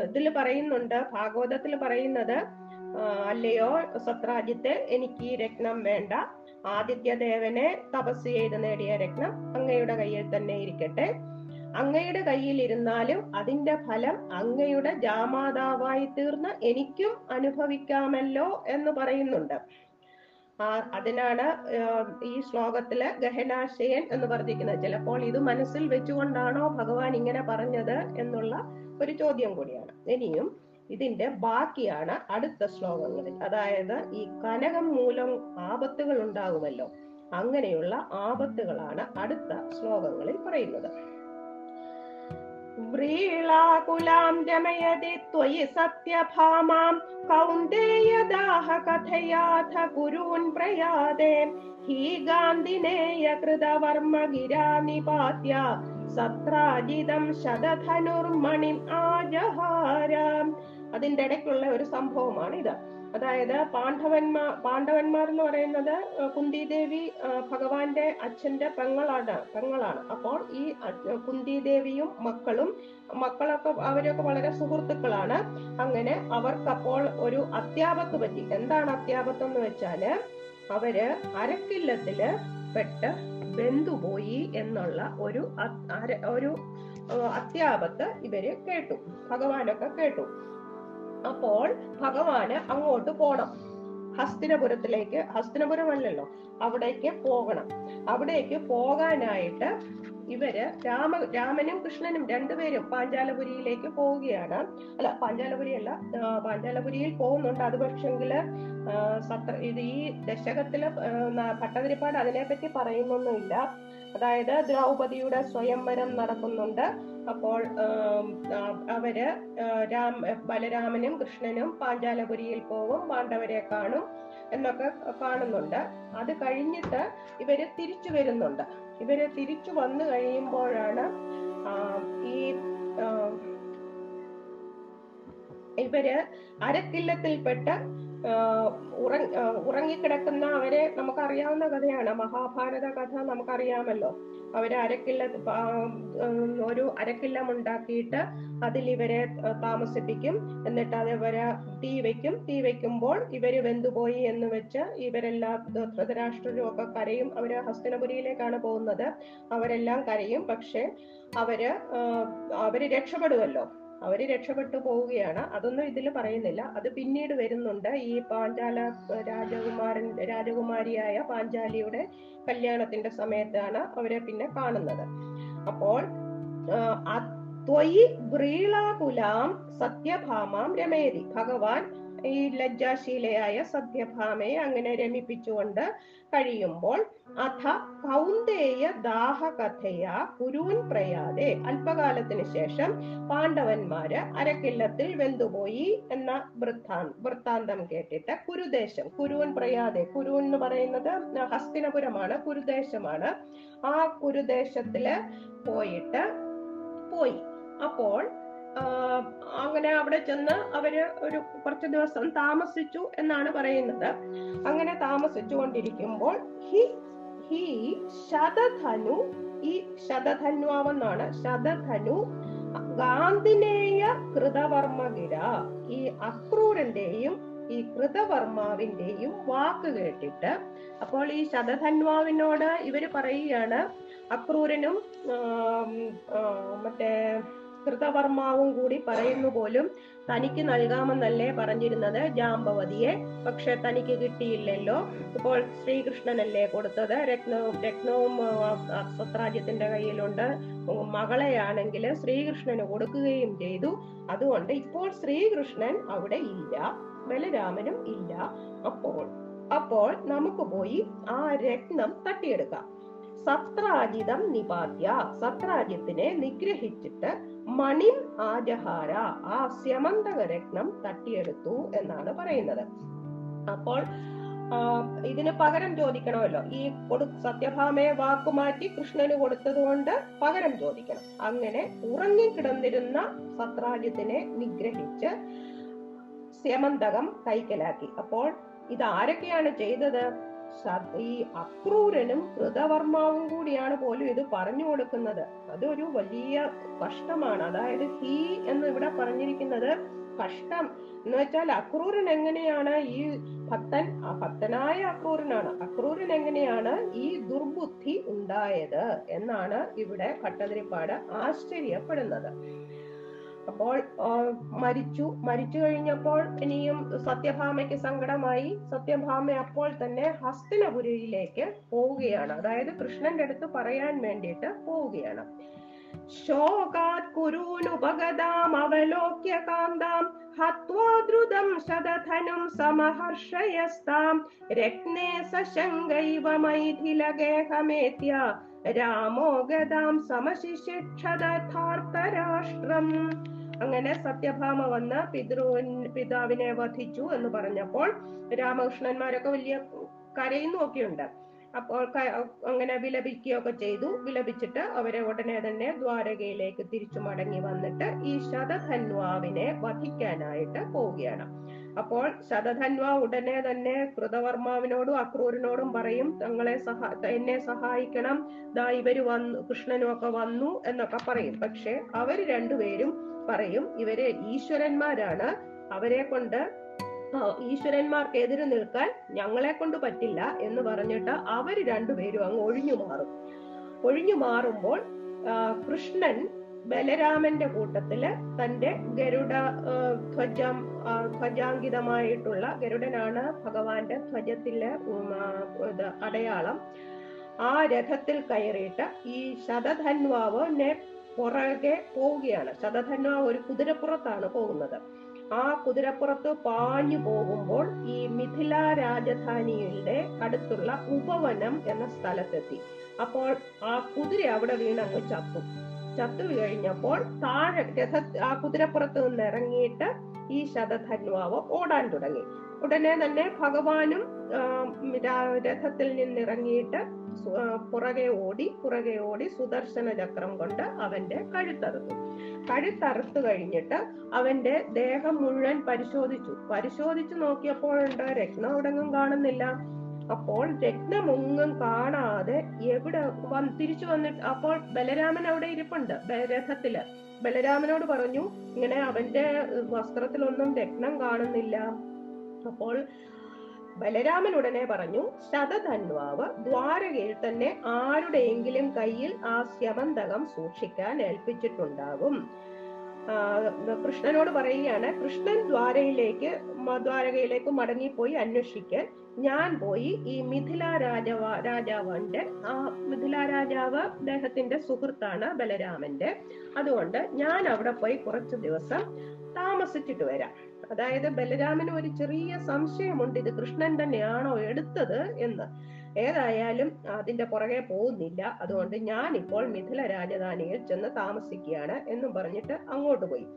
Speaker 1: ഇതിൽ പറയുന്നുണ്ട് ഭാഗവതത്തിൽ പറയുന്നത് അല്ലയോ? സത്രാജിത്തെ എനിക്ക് ഈ രത്നം വേണ്ട. ആദിത്യദേവനെ തപസ് ചെയ്ത് നേടിയ രത്നം അങ്ങയുടെ കയ്യിൽ തന്നെ ഇരിക്കട്ടെ. അങ്ങയുടെ കയ്യിൽ ഇരുന്നാലും അതിന്റെ ഫലം അങ്ങയുടെ ജാമാതാവായി തീർന്ന് എനിക്കും അനുഭവിക്കാമല്ലോ എന്ന് പറയുന്നുണ്ട്. അതിനാണ് ഈ ശ്ലോകത്തിൽ ഗഹനാശയൻ എന്ന് പറഞ്ഞിരിക്കുന്നത് ചിലപ്പോൾ ഇത് മനസ്സിൽ വെച്ചുകൊണ്ടാണോ ഭഗവാൻ ഇങ്ങനെ പറഞ്ഞത് എന്നുള്ള ഒരു ചോദ്യം കൂടിയാണ്. ഇനിയും ഇതിന്റെ ബാക്കിയാണ് അടുത്ത ശ്ലോകങ്ങളിൽ. അതായത് ഈ കനകം മൂലം ആപത്തുകൾ ഉണ്ടാകുമല്ലോ അങ്ങനെയുള്ള ആപത്തുകളാണ് അടുത്ത ശ്ലോകങ്ങളിൽ പറയുന്നത്. സത്യഭാമാം കൗന്ദേയദാഹ കഥയാഥ ഗുരൂൻ പ്രയാതേ. ഹീ ഗാന്ധിനേയ കൃതവർമ്മ ഗിരാ നിപാത്യ സത്രാജിതം ശതധനുർമണിം അതിന്റെ ഇടയ്ക്കുള്ള ഒരു സംഭവമാണ് ഇത്. അതായത് പാണ്ഡവന്മാർ പാണ്ഡവന്മാർ എന്ന് പറയുന്നത് കുന്തിദേവി ഭഗവാന്റെ അച്ഛന്റെ പെങ്ങളാണ് പെങ്ങളാണ്. അപ്പോൾ ഈ കുന്തിദേവിയും മക്കളും മക്കളൊക്കെ അവരൊക്കെ വളരെ സുഹൃത്തുക്കളാണ്. അങ്ങനെ അവർക്കപ്പോൾ ഒരു അത്യാപത്ത് പറ്റി. എന്താണ് അത്യാപത്ത് എന്ന് വെച്ചാൽ അവർ അരക്കില്ലത്തിൽ പെട്ട് ബന്ധുപോയി എന്നുള്ള ഒരു ഒരു അത്യാപത്ത് ഇവർ കേട്ടു. ഭഗവാനൊക്കെ കേട്ടു. അപ്പോൾ ഭഗവാന് അങ്ങോട്ട് പോണം. ഹസ്തിനപുരത്തിലേക്ക് ഹസ്തിനപുരം അല്ലല്ലോ അവിടേക്ക് പോകണം. അവിടേക്ക് പോകാനായിട്ട് ഇവർ രാമ രാമനും കൃഷ്ണനും രണ്ടുപേരും പാഞ്ചാലപുരിയിലേക്ക് പോവുകയാണ്. അല്ല പാഞ്ചാലപുരി അല്ല പാഞ്ചാലപുരിയിൽ പോകുന്നുണ്ട്. അത് പക്ഷെങ്കിൽ സത്ര ഇത് ഈ ദശകത്തിൽ ഭട്ടതിരിപ്പാട് അതിനെപ്പറ്റി പറയുന്നൊന്നുമില്ല. അതായത് ദ്രൗപതിയുടെ സ്വയംവരം നടക്കുന്നുണ്ട്. അപ്പോൾ അവർ രാം ബലരാമനും കൃഷ്ണനും പാഞ്ചാലപുരിയിൽ പോവും പാണ്ഡവരെ കാണും എന്നൊക്കെ കാണുന്നുണ്ട്. അത് കഴിഞ്ഞിട്ട് ഇവർ തിരിച്ചു വരുന്നുണ്ട്. ഇവർ തിരിച്ചു വന്നു കഴിയുമ്പോഴാണ് ഈ ഇവർ അരക്കില്ലത്തിൽപ്പെട്ട് ഉറങ്ങിക്കിടക്കുന്ന അവരെ നമുക്കറിയാവുന്ന കഥയാണ്. മഹാഭാരത കഥ നമുക്കറിയാമല്ലോ. അവർ അരക്കില്ല ഒരു അരക്കില്ലം ഉണ്ടാക്കിയിട്ട് അതിൽ ഇവരെ താമസിപ്പിക്കും. എന്നിട്ട് അത് ഇവരെ തീ വയ്ക്കും തീ വയ്ക്കുമ്പോൾ ഇവർ വെന്തുപോയി എന്ന് വെച്ച് ഇവരെല്ലാം ധൃതരാഷ്ട്രരും ഒക്കെ കരയും. അവർ ഹസ്തനപുരിയിലേക്കാണ് പോകുന്നത്. അവരെല്ലാം കരയും. പക്ഷെ അവർ അവർ രക്ഷപ്പെടുമല്ലോ അവർ രക്ഷപ്പെട്ടു പോവുകയാണ്. അതൊന്നും ഇതിൽ പറയുന്നില്ല. അത് പിന്നീട് വരുന്നുണ്ട്. ഈ പാഞ്ചാല രാജകുമാരൻ രാജകുമാരിയായ പാഞ്ചാലിയുടെ കല്യാണത്തിന്റെ സമയത്താണ് അവരെ പിന്നെ കാണുന്നത്. അപ്പോൾ ത്വയി ബ്രീളാകുലാം സത്യഭാമാം രമേതി. ഭഗവാൻ ഈ ലജ്ജാശീലയായ സത്യഭാമയെ അങ്ങനെ രമിപ്പിച്ചുകൊണ്ട് കഴിയുമ്പോൾ അഥ കൗന്ദേയ ദാഹകഥയ കുരുവൻ പ്രയാതെ അല്പകാലത്തിന് ശേഷം പാണ്ഡവന്മാര് അരക്കില്ലത്തിൽ വെന്തുപോയി എന്ന വൃത്താന് വൃത്താന്തം കേട്ടിട്ട് കുരുദേശം കുരുവൻ പ്രയാതെ കുരു എന്ന് പറയുന്നത് ഹസ്തിനപുരമാണ് കുരുദേശമാണ്. ആ കുരുദേശത്തിൽ പോയിട്ട് പോയി. അപ്പോൾ അങ്ങനെ അവിടെ ചെന്ന് അവർ ഒരു കുറച്ച് ദിവസം താമസിച്ചു എന്നാണ് പറയുന്നത്. അങ്ങനെ താമസിച്ചു കൊണ്ടിരിക്കുമ്പോൾ ഹി ഹി ശതധനു ഈ ശതധന്വാവെന്നാണ്. ശതധനു ഗാന്ധിനേയ കൃതവർമ്മഗിര ഈ അക്രൂരന്റെയും ഈ കൃതവർമാവിന്റെയും വാക്ക് കേട്ടിട്ട് അപ്പോൾ ഈ ശതധന്വാവിനോട് ഇവർ പറയുകയാണ് അക്രൂരനും മറ്റേ കൃതവർമാവും കൂടി പറയുന്നു പോലും തനിക്ക് നൽകാമെന്നല്ലേ പറഞ്ഞിരുന്നത് ജാമ്പവതിയെ. പക്ഷെ തനിക്ക് കിട്ടിയില്ലല്ലോ. ഇപ്പോൾ ശ്രീകൃഷ്ണനല്ലേ കൊടുത്തത്? രത്നവും രത്നവും ആ, കയ്യിലുണ്ട്. മകളെയാണെങ്കിൽ ശ്രീകൃഷ്ണന് കൊടുക്കുകയും ചെയ്തു. അതുകൊണ്ട് ഇപ്പോൾ ശ്രീകൃഷ്ണൻ അവിടെ ഇല്ല. ബലരാമനും ഇല്ല. അപ്പോൾ അപ്പോൾ നമുക്ക് പോയി ആ രത്നം തട്ടിയെടുക്കാം. സത്രാജിതം നിപാത്യ. സത്രാജിത്തിനെ നിഗ്രഹിച്ചിട്ട് മണിം ആജഹാര ആ സ്യമന്തക രത്നം തട്ടിയെടുത്തു എന്നാണ് പറയുന്നത്. അപ്പോൾ ഇതിന് പകരം ചോദിക്കണമല്ലോ. ഈ കൊടു സത്യഭാമയെ വാക്കുമാറ്റി കൃഷ്ണന് കൊടുത്തതുകൊണ്ട് പകരം ചോദിക്കണം. അങ്ങനെ ഉറങ്ങിക്കിടന്നിരുന്ന സത്രാജ്യത്തിനെ നിഗ്രഹിച്ച് സ്യമന്തകം കൈക്കലാക്കി. അപ്പോൾ ഇത് ആരൊക്കെയാണ് ചെയ്തത്? ഈ അക്രൂരനും കൃതവർമാവും കൂടിയാണ് പോലും ഇത് പറഞ്ഞു കൊടുക്കുന്നത്. അതൊരു വലിയ കഷ്ടമാണ്. അതായത് ഹീ എന്ന് ഇവിടെ പറഞ്ഞിരിക്കുന്നത് കഷ്ടം. എന്ന് വെച്ചാൽ അക്രൂരൻ എങ്ങനെയാണ് ഈ ഭക്തൻ ഭക്തനായ അക്രൂരനാണ്. അക്രൂരൻ എങ്ങനെയാണ് ഈ ദുർബുദ്ധി ഉണ്ടായത് എന്നാണ് ഇവിടെ ഭട്ടതിരിപ്പാട് ആശ്ചര്യപ്പെടുന്നത്. അപ്പോൾ മരിച്ചു മരിച്ചു കഴിഞ്ഞപ്പോൾ ഇനിയും സത്യഭാമയ്ക്ക് സങ്കടമായി. സത്യഭാമ അപ്പോൾ തന്നെ ഹസ്തിനപുരിയിലേക്ക് പോവുകയാണ്. അതായത് കൃഷ്ണന്റെ അടുത്ത് പറയാൻ വേണ്ടിയിട്ട് പോവുകയാണ്. ശോകാത് കുരൂനുപഗതാം അവലോക്യ കാന്താം ഹത്വാ ശതധനും സമഹർഷയസ്താം രത്നേ സശങ്കൈവ മൈഥിലഗേഹമേത്യ രാമോ ഗതാം സമശിഷിക്ഷതാർത്ഥരാഷ്ട്രം അങ്ങനെ സത്യഭാമ വന്ന് പിതൃവൻ പിതാവിനെ വധിച്ചു എന്ന് പറഞ്ഞപ്പോൾ രാമകൃഷ്ണന്മാരൊക്കെ വലിയ കരയുന്നു ഒക്കെയുണ്ട് അപ്പോൾ അങ്ങനെ വിലപിക്കുകയൊക്കെ ചെയ്തു. വിലപിച്ചിട്ട് അവരെ ഉടനെ തന്നെ ദ്വാരകയിലേക്ക് തിരിച്ചു മടങ്ങി വന്നിട്ട് ഈ ശതധന്വാവിനെ വധിക്കാനായിട്ട് പോവുകയാണ്. അപ്പോൾ ശതധന്വ ഉടനെ തന്നെ കൃതവർമാവിനോടും അക്രൂരനോടും പറയും തങ്ങളെ സഹാ എന്നെ സഹായിക്കണം. ദാ ഇവർ വന്നു കൃഷ്ണനും ഒക്കെ വന്നു എന്നൊക്കെ പറയും. പക്ഷെ അവർ രണ്ടുപേരും പറയും ഇവർ ഈശ്വരന്മാരാണ്. അവരെ കൊണ്ട് ഈശ്വരന്മാർക്ക് എതിര് നിൽക്കാൻ ഞങ്ങളെ കൊണ്ട് പറ്റില്ല എന്ന് പറഞ്ഞിട്ട് അവർ രണ്ടുപേരും അങ്ങ് ഒഴിഞ്ഞു മാറും. ഒഴിഞ്ഞു മാറുമ്പോൾ കൃഷ്ണൻ ബലരാമന്റെ കൂട്ടത്തിൽ തന്റെ ഗരുഡ ധ്വജം ധ്വജാങ്കിതമായിട്ടുള്ള ഗരുഡനാണ് ഭഗവാന്റെ ധ്വജത്തിലെ അടയാളം. ആ രഥത്തിൽ കയറിയിട്ട് ഈ ശതധന്വാവിനെ പുറകെ പോവുകയാണ്. ശതധന്വാവ് ഒരു കുതിരപ്പുറത്താണ് പോകുന്നത്. ആ കുതിരപ്പുറത്ത് പാഞ്ഞു പോകുമ്പോൾ ഈ മിഥില രാജധാനിയുടെ അടുത്തുള്ള ഉപവനം എന്ന സ്ഥലത്തെത്തി. അപ്പോൾ ആ കുതിര അവിടെ വീണങ്ങ് ചത്തു. ചത്തു കഴിഞ്ഞപ്പോൾ താഴെ രഥ ആ കുതിരപ്പുറത്ത് നിന്ന് ഇറങ്ങിയിട്ട് ഈ ശതധന്വാവ് ഓടാൻ തുടങ്ങി. ഉടനെ തന്നെ ഭഗവാനും രഥത്തിൽ നിന്നിറങ്ങിയിട്ട് പുറകെ ഓടി പുറകെ ഓടി സുദർശന ചക്രം കൊണ്ട് അവന്റെ കഴുത്തറുത്തു. കഴുത്തറുത്തു കഴിഞ്ഞിട്ട് അവന്റെ ദേഹം മുഴുവൻ പരിശോധിച്ചു. പരിശോധിച്ചു നോക്കിയപ്പോഴുണ്ട് രക്തം എവിടെങ്ങും കാണുന്നില്ല. അപ്പോൾ രത്നമൊന്നും കാണാതെ എവിടെ വന്ന് തിരിച്ചു വന്നിട്ട് അപ്പോൾ ബലരാമൻ അവിടെ ഇരിപ്പുണ്ട് രഥത്തിൽ ബലരാമനോട് പറഞ്ഞു ഇങ്ങനെ അവന്റെ വസ്ത്രത്തിലൊന്നും രത്നം കാണുന്നില്ല. അപ്പോൾ ബലരാമൻ ഉടനെ പറഞ്ഞു ശതധന്വാവ് ദ്വാരകയിൽ തന്നെ ആരുടെയെങ്കിലും കയ്യിൽ ആ സ്യമന്തകം സൂക്ഷിക്കാൻ ഏൽപ്പിച്ചിട്ടുണ്ടാകും. കൃഷ്ണനോട് പറയുകയാണ് കൃഷ്ണൻ ദ്വാരയിലേക്ക് ദ്വാരകയിലേക്ക് മടങ്ങിപ്പോയി അന്വേഷിക്കാൻ. ഞാൻ പോയി ഈ മിഥില രാജവ രാജാവിന്റെ ആ മിഥില രാജാവ് അദ്ദേഹത്തിന്റെ സുഹൃത്താണ് ബലരാമന്റെ. അതുകൊണ്ട് ഞാൻ അവിടെ പോയി കുറച്ചു ദിവസം താമസിച്ചിട്ട് വരാം. അതായത് ബലരാമന് ഒരു ചെറിയ സംശയമുണ്ട് ഇത് കൃഷ്ണൻ തന്നെയാണോ എടുത്തത്? എന്ന്. ഏതായാലും അതിന്റെ പുറകെ പോകുന്നില്ല. അതുകൊണ്ട് ഞാൻ ഇപ്പോൾ മിഥില രാജധാനിയിൽ ചെന്ന് താമസിക്കുകയാണ് എന്നും പറഞ്ഞിട്ട് അങ്ങോട്ട് പോയി.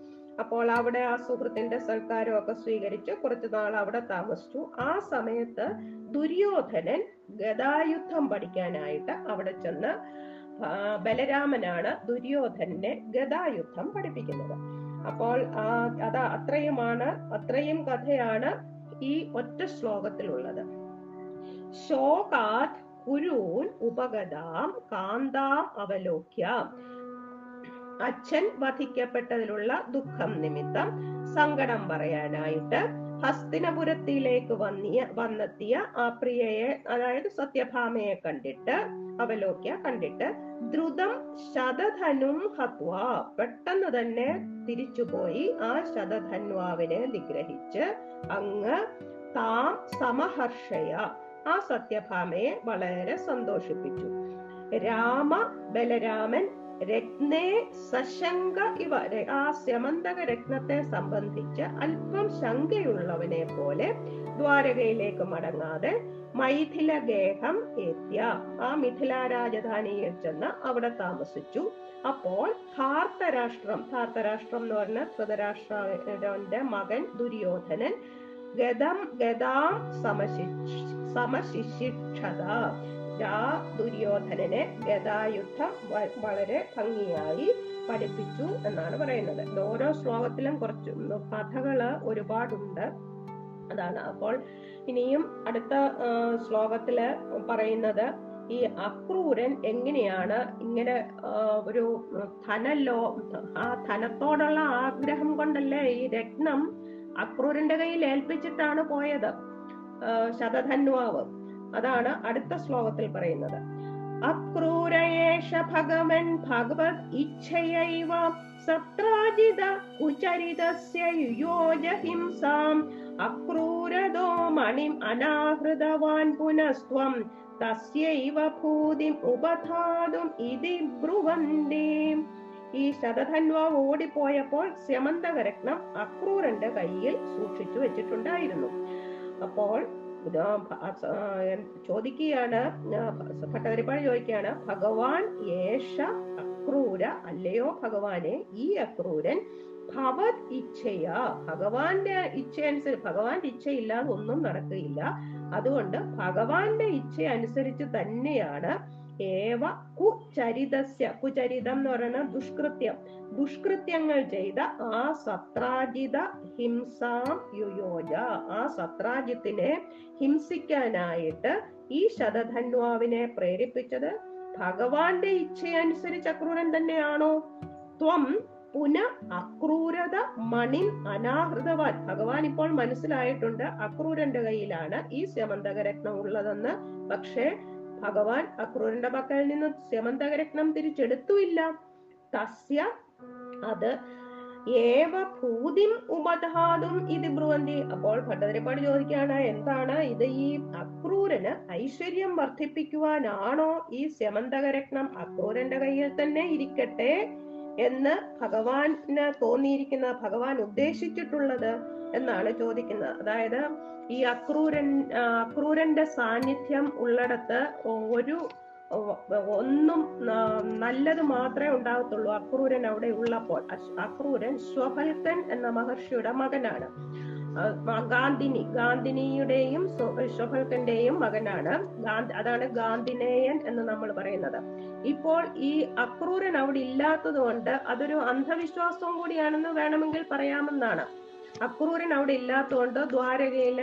Speaker 1: അപ്പോൾ അവിടെ ആ സുഹൃത്തിന്റെ സൽക്കാരമൊക്കെ സ്വീകരിച്ച് കുറച്ചു നാൾ അവിടെ താമസിച്ചു. ആ സമയത്ത് ദുര്യോധനൻ ഗതായുദ്ധം പഠിക്കാനായിട്ട് അവിടെ ചെന്ന് ബലരാമനാണ് ദുര്യോധനെ ഗതായുദ്ധം പഠിപ്പിക്കുന്നത്. അപ്പോൾ അത് അത്രയുമാണ് അത്രയും കഥയാണ് ഈ ഒറ്റ ശ്ലോകത്തിലുള്ളത്. ശോകാത് കുരൂൻ ഉപഗതാം കാന്താം അവലോക്യ. അച്ഛൻ വധിക്കപ്പെട്ടതിലുള്ള ദുഃഖം നിമിത്തം സങ്കടം പറയാനായിട്ട് ഹസ്തിനപുരത്തിലേക്ക് വന്നിയ വന്നെത്തിയ ആ പ്രിയയെ അതായത് സത്യഭാമയെ കണ്ടിട്ട് അവലോക്യ കണ്ടിട്ട് ദ്രുതം ശതധനും ഹത്വ. പെട്ടെന്ന് തന്നെ തിരിച്ചുപോയി ആ ശതധന്വാവിനെ നിഗ്രഹിച്ച് അങ്ങ് താം സമഹർഷയ. ആ സത്യഭാമയെ വളരെ സന്തോഷിപ്പിച്ചു. രാമ ബലരാമൻ രത്നേ സശങ്ക ഇവ ആ സ്യമന്തക രത്നത്തെ സംബന്ധിച്ച് അല്പം ശങ്കയുള്ളവനെ പോലെ ദ്വാരകയിലേക്ക് മടങ്ങാതെ മൈഥില ഗേഹം എത്തിയ ആ മിഥില രാജധാനിയിൽ ചെന്ന് അവിടെ താമസിച്ചു. അപ്പോൾ ധാർത്തരാഷ്ട്രം ധാർത്തരാഷ്ട്രം എന്ന് പറഞ്ഞ ധൃതരാഷ്ട്രന്റെ മകൻ ദുര്യോധനൻ ഗതം ഗതാം സമശി സമശിക്ഷിക്ഷത ആ ദുര്യോധനനെ ഗതായുദ്ധം വളരെ ഭംഗിയായി പഠിപ്പിച്ചു എന്നാണ് പറയുന്നത്. ഓരോ ശ്ലോകത്തിലും കുറച്ച് കഥകൾ ഒരുപാടുണ്ട്. അതാണ് അപ്പോൾ ഇനിയും അടുത്ത ശ്ലോകത്തിൽ പറയുന്നത് ഈ അക്രൂരൻ എങ്ങനെയാണ് ഇങ്ങനെ ഒരു ധനല്ലോ ആ ധനത്തോടുള്ള ആഗ്രഹം കൊണ്ടല്ലേ ഈ രത്നം അക്രൂരന്റെ കയ്യിൽ ഏൽപ്പിച്ചിട്ടാണ് പോയത്. ശതധന്വാവ്. അതാണ് അടുത്ത ശ്ലോകത്തിൽ പറയുന്നത്. അക്രൂരയേഷ ഭഗവൻ ഭഗവത് ഇച്ഛയൈവ സത്രാജിത ഉചരിതസ്യ യുയോജ ഹിംസാം അക്രൂരദോ മണിം അനാഹൃതവാൻ പുനസ്ത്വം. തസ്യൈവ ഭൂതിം ഉപധാതും ഇതി ബ്രുവന്തേ. ഈ ശതധന്വാവ് ഓടിപ്പോയപ്പോൾ സ്യമന്തകരത്നം അക്രൂരന്റെ കയ്യിൽ സൂക്ഷിച്ചു വെച്ചിട്ടുണ്ടായിരുന്നു. അപ്പോൾ ചോദിക്കുകയാണ് ഭട്ടതിരിപ്പാട് ചോദിക്കുകയാണ് ഭഗവാൻ യേശ അക്രൂര അല്ലയോ ഭഗവാനെ? ഈ അക്രൂരൻ ഭവത് ഇച്ഛയ. ഭഗവാന്റെ ഇച്ഛ അനുസരിച്ച് ഭഗവാന്റെ ഇച്ഛയില്ലാതെ ഒന്നും നടക്കുകയില്ല. അതുകൊണ്ട് ഭഗവാന്റെ ഇച്ഛ അനുസരിച്ച് തന്നെയാണ് ഏവ കുചരിതസ്യ. കുചരിതം എന്ന് പറയുന്ന ദുഷ്കൃത്യം. ദുഷ്കൃത്യങ്ങൾ ചെയ്ത ആ സത്രാജിത ഹിംസാം യുയോജ. ആ സത്രാജിത്തിനെ ഹിംസിക്കാനായിട്ട് ഈ ശതധന്വാവിനെ പ്രേരിപ്പിച്ചത് ഭഗവാന്റെ ഇച്ഛയനുസരിച്ച് അക്രൂരൻ തന്നെയാണോ? ത്വം പുന അക്രൂരത മണിൻ അനാഹൃതവാൻ. ഭഗവാൻ ഇപ്പോൾ മനസ്സിലായിട്ടുണ്ട് അക്രൂരന്റെ കയ്യിലാണ് ഈ സ്യമന്തകരത്നം ഉള്ളതെന്ന്. പക്ഷേ ഭഗവാൻ അക്രൂരന്റെ പക്കൽ നിന്ന് സ്യമന്തകരത്നം തിരിച്ചെടുത്തുമില്ല. തസ്യ അത് ഏവ ഭൂതിം ഉപധാതും ഇത് ബ്രുവന്തി. അപ്പോൾ ഭട്ടതിരിപ്പാട് ചോദിക്കുകയാണ് എന്താണ് ഇത് ഈ അക്രൂരന് ഐശ്വര്യം വർദ്ധിപ്പിക്കുവാനാണോ ഈ സ്യമന്തകരത്നം അക്രൂരന്റെ കയ്യിൽ തന്നെ ഇരിക്കട്ടെ എന്ന് ഭഗവാന് തോന്നിയിരിക്കുന്ന ഭഗവാൻ ഉദ്ദേശിച്ചിട്ടുള്ളത്. എന്നാണ് ചോദിക്കുന്നത്. അതായത് ഈ അക്രൂരൻ അക്രൂരന്റെ സാന്നിധ്യം ഉള്ളിടത്ത് ഒരു ഒന്നും നല്ലത് മാത്രമേ ഉണ്ടാകത്തുള്ളൂ. അക്രൂരൻ അവിടെ ഉള്ളപ്പോൾ. അക്രൂരൻ സ്വഫൽക്കൻ എന്ന മഹർഷിയുടെ മകനാണ്. ഗാന്ധിനി ഗാന്ധിനിയുടെയും സ്വഫൽക്കന്റെയും മകനാണ്. അതാണ് ഗാന്ധിനേയൻ എന്ന് നമ്മൾ പറയുന്നത്. ഇപ്പോൾ ഈ അക്രൂരൻ അവിടെ ഇല്ലാത്തത് കൊണ്ട് അതൊരു അന്ധവിശ്വാസവും കൂടിയാണെന്ന് വേണമെങ്കിൽ പറയാമെന്നാണ്. അക്രൂരൻ അവിടെ ഇല്ലാത്തതുകൊണ്ട് ദ്വാരകയിൽ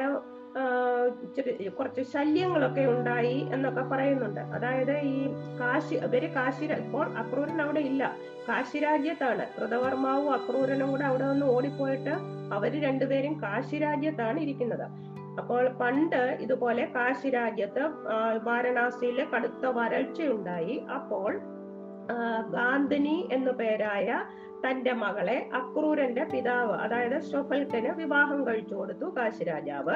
Speaker 1: കുറച്ച് ശല്യങ്ങളൊക്കെ ഉണ്ടായി എന്നൊക്കെ പറയുന്നുണ്ട്. അതായത് ഈ കാശി ഇവർ കാശി ഇപ്പോൾ അക്രൂരൻ അവിടെ ഇല്ല. കാശി രാജ്യത്താണ് കൃതവർമാവും അക്രൂരനും കൂടെ അവിടെ നിന്ന് ഓടിപ്പോയിട്ട് അവർ രണ്ടുപേരും കാശി രാജ്യത്താണ് ഇരിക്കുന്നത്. അപ്പോൾ പണ്ട് ഇതുപോലെ കാശി രാജ്യത്ത് ആ, വാരണാസിയിൽ കടുത്ത വരൾച്ചയുണ്ടായി. അപ്പോൾ ഗാന്ധിനി എന്നു പേരായ തന്റെ മകളെ അക്രൂരന്റെ പിതാവ് അതായത് ശൊഫൽക്കന് വിവാഹം കഴിച്ചു കൊടുത്തു കാശിരാജാവ്.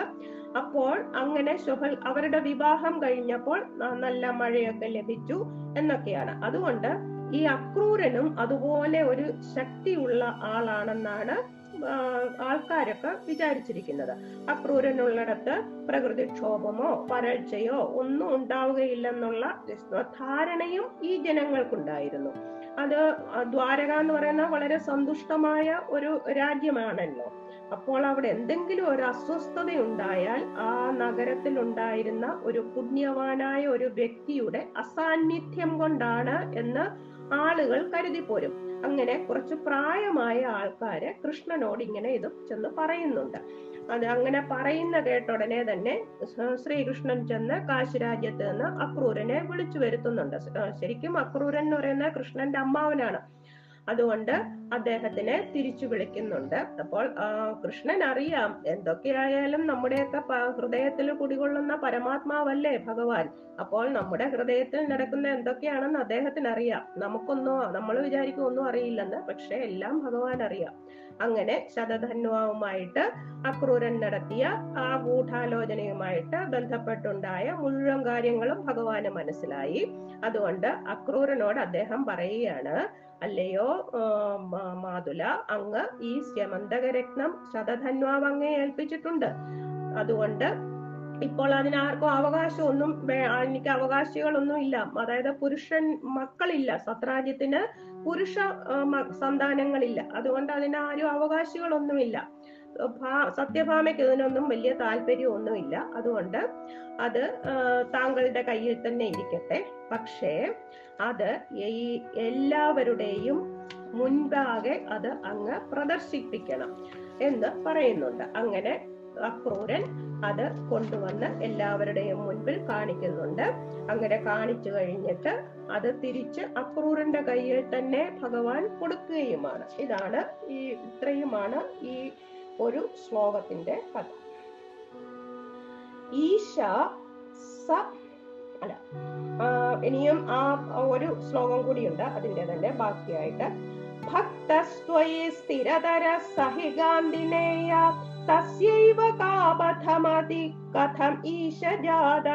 Speaker 1: അപ്പോൾ അങ്ങനെ ശൊഫൽ അവരുടെ വിവാഹം കഴിഞ്ഞപ്പോൾ നല്ല മഴയൊക്കെ ലഭിച്ചു എന്നൊക്കെയാണ്. അതുകൊണ്ട് ഈ അക്രൂരനും അതുപോലെ ഒരു ശക്തിയുള്ള ആളാണെന്നാണ് ആൾക്കാരൊക്കെ വിചാരിച്ചിരിക്കുന്നത്. അക്രൂരനുള്ളിടത്ത് പ്രകൃതിക്ഷോഭമോ വരൾച്ചയോ ഒന്നും ഉണ്ടാവുകയില്ലെന്നുള്ള ധാരണയും ഈ ജനങ്ങൾക്കുണ്ടായിരുന്നു. അത് ദ്വാരക എന്ന് പറയുന്ന വളരെ സന്തുഷ്ടമായ ഒരു രാജ്യമാണല്ലോ. അപ്പോൾ അവിടെ എന്തെങ്കിലും ഒരു അസ്വസ്ഥത ഉണ്ടായാൽ ആ നഗരത്തിൽ ഉണ്ടായിരുന്ന ഒരു പുണ്യവാനായ ഒരു വ്യക്തിയുടെ അസാന്നിധ്യം കൊണ്ടാണ് എന്ന് ആളുകൾ കരുതിപ്പോരും അങ്ങനെ കുറച്ച് പ്രായമായ ആൾക്കാര് കൃഷ്ണനോട് ഇങ്ങനെ ഇത് ചെന്ന് പറയുന്നുണ്ട്. അത് അങ്ങനെ പറയുന്ന കേട്ട ഉടനെ തന്നെ ശ്രീകൃഷ്ണൻ ചെന്ന് കാശിരാജ്യത്ത് നിന്ന് അക്രൂരനെ വിളിച്ചു വരുത്തുന്നുണ്ട്. ശരിക്കും അക്രൂരൻ എന്ന് പറയുന്ന കൃഷ്ണന്റെ അമ്മാവനാണ്. അതുകൊണ്ട് അദ്ദേഹത്തിനെ തിരിച്ചു വിളിക്കുന്നുണ്ട്. അപ്പോൾ കൃഷ്ണൻ അറിയാം എന്തൊക്കെയായാലും നമ്മുടെയൊക്കെ ഹൃദയത്തിൽ കുടികൊള്ളുന്ന പരമാത്മാവല്ലേ ഭഗവാൻ. അപ്പോൾ നമ്മുടെ ഹൃദയത്തിൽ നടക്കുന്ന എന്തൊക്കെയാണെന്ന് അദ്ദേഹത്തിന് അറിയാം. നമുക്കൊന്നും നമ്മൾ വിചാരിക്കും ഒന്നും അറിയില്ലെന്ന് പക്ഷെ എല്ലാം ഭഗവാൻ അറിയാം. അങ്ങനെ ശതധന്വാവുമായിട്ട് അക്രൂരൻ നടത്തിയ ആ ഗൂഢാലോചനയുമായിട്ട് ബന്ധപ്പെട്ടുണ്ടായ മുഴുവൻ കാര്യങ്ങളും ഭഗവാന് മനസ്സിലായി. അതുകൊണ്ട് അക്രൂരനോട് അദ്ദേഹം പറയുകയാണ് അല്ലയോ മാതുല അങ്ങ് ഈ സ്യമന്തകരത്നം ശതധന്വാവ് അങ്ങേ ഏൽപ്പിച്ചിട്ടുണ്ട്. അതുകൊണ്ട് ഇപ്പോൾ അതിന് ആർക്കും അവകാശമൊന്നും എനിക്ക് അവകാശികളൊന്നും ഇല്ല അതായത് പുരുഷൻ മക്കളില്ല സത്രാജ്യത്തിന് പുരുഷ സന്താനങ്ങളില്ല. അതുകൊണ്ട് അതിന് ആരും അവകാശികളൊന്നുമില്ല സത്യഭാമയ്ക്ക് ഇതിനൊന്നും വലിയ താല്പര്യമൊന്നുമില്ല. അതുകൊണ്ട് അത് താങ്കളുടെ കയ്യിൽ തന്നെ ഇരിക്കട്ടെ. പക്ഷേ അത് ഈ എല്ലാവരുടെയും മുൻപാകെ അത് അങ്ങ് പ്രദർശിപ്പിക്കണം എന്ന് പറയുന്നുണ്ട്. അങ്ങനെ അക്രൂരൻ അത് കൊണ്ടുവന്ന് എല്ലാവരുടെയും മുൻപിൽ കാണിക്കുന്നുണ്ട്. അങ്ങനെ കാണിച്ചു കഴിഞ്ഞിട്ട് അത് തിരിച്ച് അക്രൂരന്റെ കയ്യിൽ തന്നെ ഭഗവാൻ കൊടുക്കുകയുമാണ്. ഇതാണ് ഈ ഇത്രയുമാണ് ഈ ഒരു ശ്ലോകത്തിന്റെ കഥ. ഈശ സ അല്ല ഇനിയും ആ ഒരു ശ്ലോകം കൂടിയുണ്ട്. അതിന്റെ തന്നെ ബാക്കിയായിട്ട്. ഭക്തസ്ത്വയി സ്ഥിരതര സഹികാന്തിനേയ തസ്യൈവ കാപഥമതി കഥം ഈശ ജാത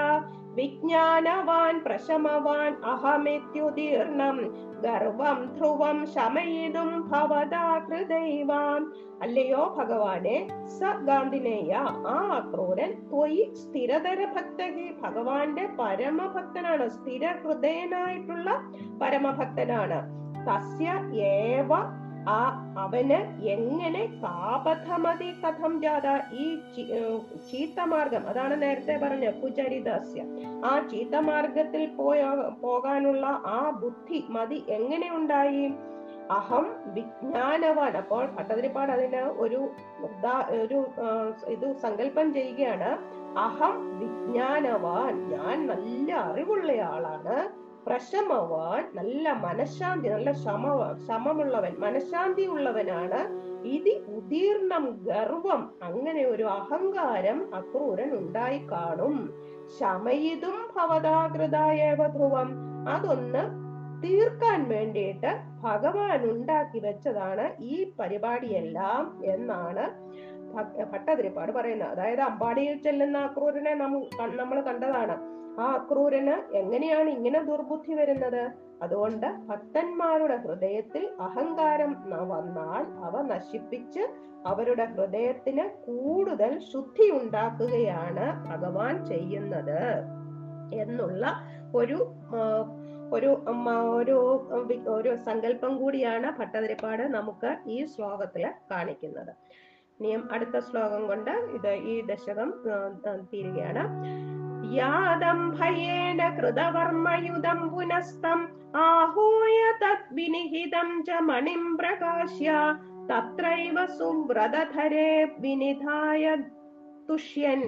Speaker 1: വിജ്ഞാനവാൻ പ്രശമവാൻ അഹമിത്യുതീർണം ഗർവം ധ്രുവം ശമയിതും ഭവതാ ഹൃദൈവാം അല്ലയോ ഭഗവാനെ സ ഗാന്ധിനേയ ആ അക്രൂരൻ ത്വയി സ്ഥിരതര ഭക്തകി ഭഗവാന്റെ പരമഭക്തനാണ്. സ്ഥിര ഹൃദയനായിട്ടുള്ള പരമഭക്തനാണ്. തസ്യ ഏവ ആ അവന് എങ്ങനെ പാപധമതി കഥം ജാത ഈ ചീത്തമാർഗം അതാണ് നേരത്തെ പറഞ്ഞ കുചരിദാസ്യ ആ ചീത്തമാർഗത്തിൽ പോയ പോകാനുള്ള ആ ബുദ്ധി മതി എങ്ങനെ ഉണ്ടായി അഹം വിജ്ഞാനവാൻ. അപ്പോൾ ഭട്ടതിരിപ്പാട് അതിന് ഒരു ഒരു ഇത് സങ്കല്പം ചെയ്യുകയാണ്. അഹം വിജ്ഞാനവാൻ. ഞാൻ നല്ല അറിവുള്ളയാളാണ്. പ്രശമവാൻ നല്ല മനഃശാന്തി നല്ല ശമ ശമമുള്ളവൻ മനഃശാന്തി ഉള്ളവനാണ് ഇതി ഉദീർണം ഗർവം അങ്ങനെ ഒരു അഹങ്കാരം അക്രൂരൻ ഉണ്ടായി കാണും ശമയിതും ഭവതാകൃതായേവ ധ്രുവം. അതൊന്ന് തീർക്കാൻ വേണ്ടിയിട്ട് ഭഗവാൻ ഉണ്ടാക്കി വെച്ചതാണ് ഈ പരിപാടിയെല്ലാം എന്നാണ് ഭട്ടതിരിപ്പാട് പറയുന്നത്. അതായത് അമ്പാടിയിൽ ചെല്ലുന്ന അക്രൂരനെ നമ്മൾ കണ്ടതാണ്. ആ അക്രൂരന് എങ്ങനെയാണ് ഇങ്ങനെ ദുർബുദ്ധി വരുന്നത്? അതുകൊണ്ട് ഭക്തന്മാരുടെ ഹൃദയത്തിൽ അഹങ്കാരം വന്നാൽ അവ നശിപ്പിച്ച് അവരുടെ ഹൃദയത്തിന് കൂടുതൽ ശുദ്ധി ഉണ്ടാക്കുകയാണ് ഭഗവാൻ ചെയ്യുന്നത് എന്നുള്ള ഒരു ഒരു ഒരു ഒരു സങ്കല്പം കൂടിയാണ് ഭട്ടതിരിപ്പാട് നമുക്ക് ഈ ശ്ലോകത്തിൽ കാണിക്കുന്നത്. ഇനിയും അടുത്ത ശ്ലോകം കൊണ്ട് ഇത് ഈ ദശകം ആ, ആ, തീരുകയാണ് യാദം ഭയേന കൃതവർമ്മയുധം പുനസ്തം ആഹൂയ തദ്വിനിഹിതം ച മണിം പ്രകാശ്യ തത്രൈവ സുവ്രതധരേ വിനിധായ തുഷ്യൻ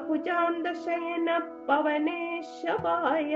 Speaker 1: ഭാമാകുചാന്തശയന പവനേശവായ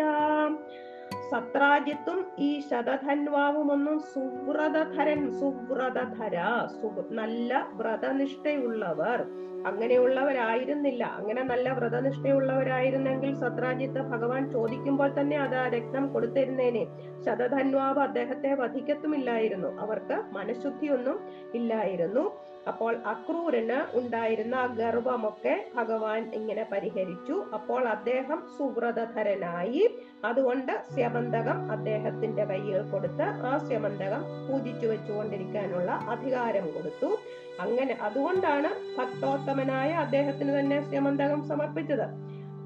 Speaker 1: സത്രാജിത്തും ഈ ശതധന്വാവുമൊന്നും സുവ്രതധരൻ സുവ്രതധര സു നല്ല വ്രതനിഷ്ഠയുള്ളവർ അങ്ങനെയുള്ളവരായിരുന്നില്ല. അങ്ങനെ നല്ല വ്രതനിഷ്ഠയുള്ളവരായിരുന്നെങ്കിൽ സത്രാജിത്ത് ഭഗവാൻ ചോദിക്കുമ്പോൾ തന്നെ അത് ആ രക്തം കൊടുത്തിരുന്നേനെ. ശതധന്വാവ് അദ്ദേഹത്തെ വധിക്കത്തുമില്ലായിരുന്നു. അവർക്ക് മനഃശുദ്ധിയൊന്നും ഇല്ലായിരുന്നു. അപ്പോൾ അക്രൂരന് ഉണ്ടായിരുന്ന ആ ഗർവമൊക്കെ ഭഗവാൻ ഇങ്ങനെ പരിഹരിച്ചു. അപ്പോൾ അദ്ദേഹം സുവ്രതധരനായി. അതുകൊണ്ട് സ്യമന്തകം അദ്ദേഹത്തിന്റെ കയ്യിൽ കൊടുത്ത് ആ സ്യമന്തകം പൂജിച്ചു വെച്ചുകൊണ്ടിരിക്കാനുള്ള അധികാരം കൊടുത്തു. അങ്ങനെ അതുകൊണ്ടാണ് ഭക്തോത്തമനായ അദ്ദേഹത്തിന് തന്നെ സ്യമന്തകം സമർപ്പിച്ചത്.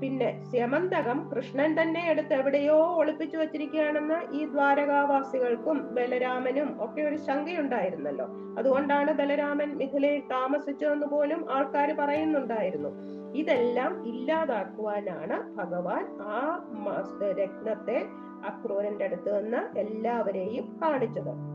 Speaker 1: പിന്നെ സ്യമന്തകം കൃഷ്ണൻ തന്നെ എടുത്ത് എവിടെയോ ഒളിപ്പിച്ചു വച്ചിരിക്കുകയാണെന്ന് ഈ ദ്വാരകാവാസികൾക്കും ബലരാമനും ഒക്കെ ഒരു ശങ്കയുണ്ടായിരുന്നല്ലോ. അതുകൊണ്ടാണ് ബലരാമൻ മിഥിലയിൽ താമസിച്ചതെന്ന് പോലും ആൾക്കാർ പറയുന്നുണ്ടായിരുന്നു. ഇതെല്ലാം ഇല്ലാതാക്കുവാനാണ് ഭഗവാൻ ആ രത്നത്തെ അക്രൂരന്റെ അടുത്ത് നിന്ന് എല്ലാവരെയും കാണിച്ചത്.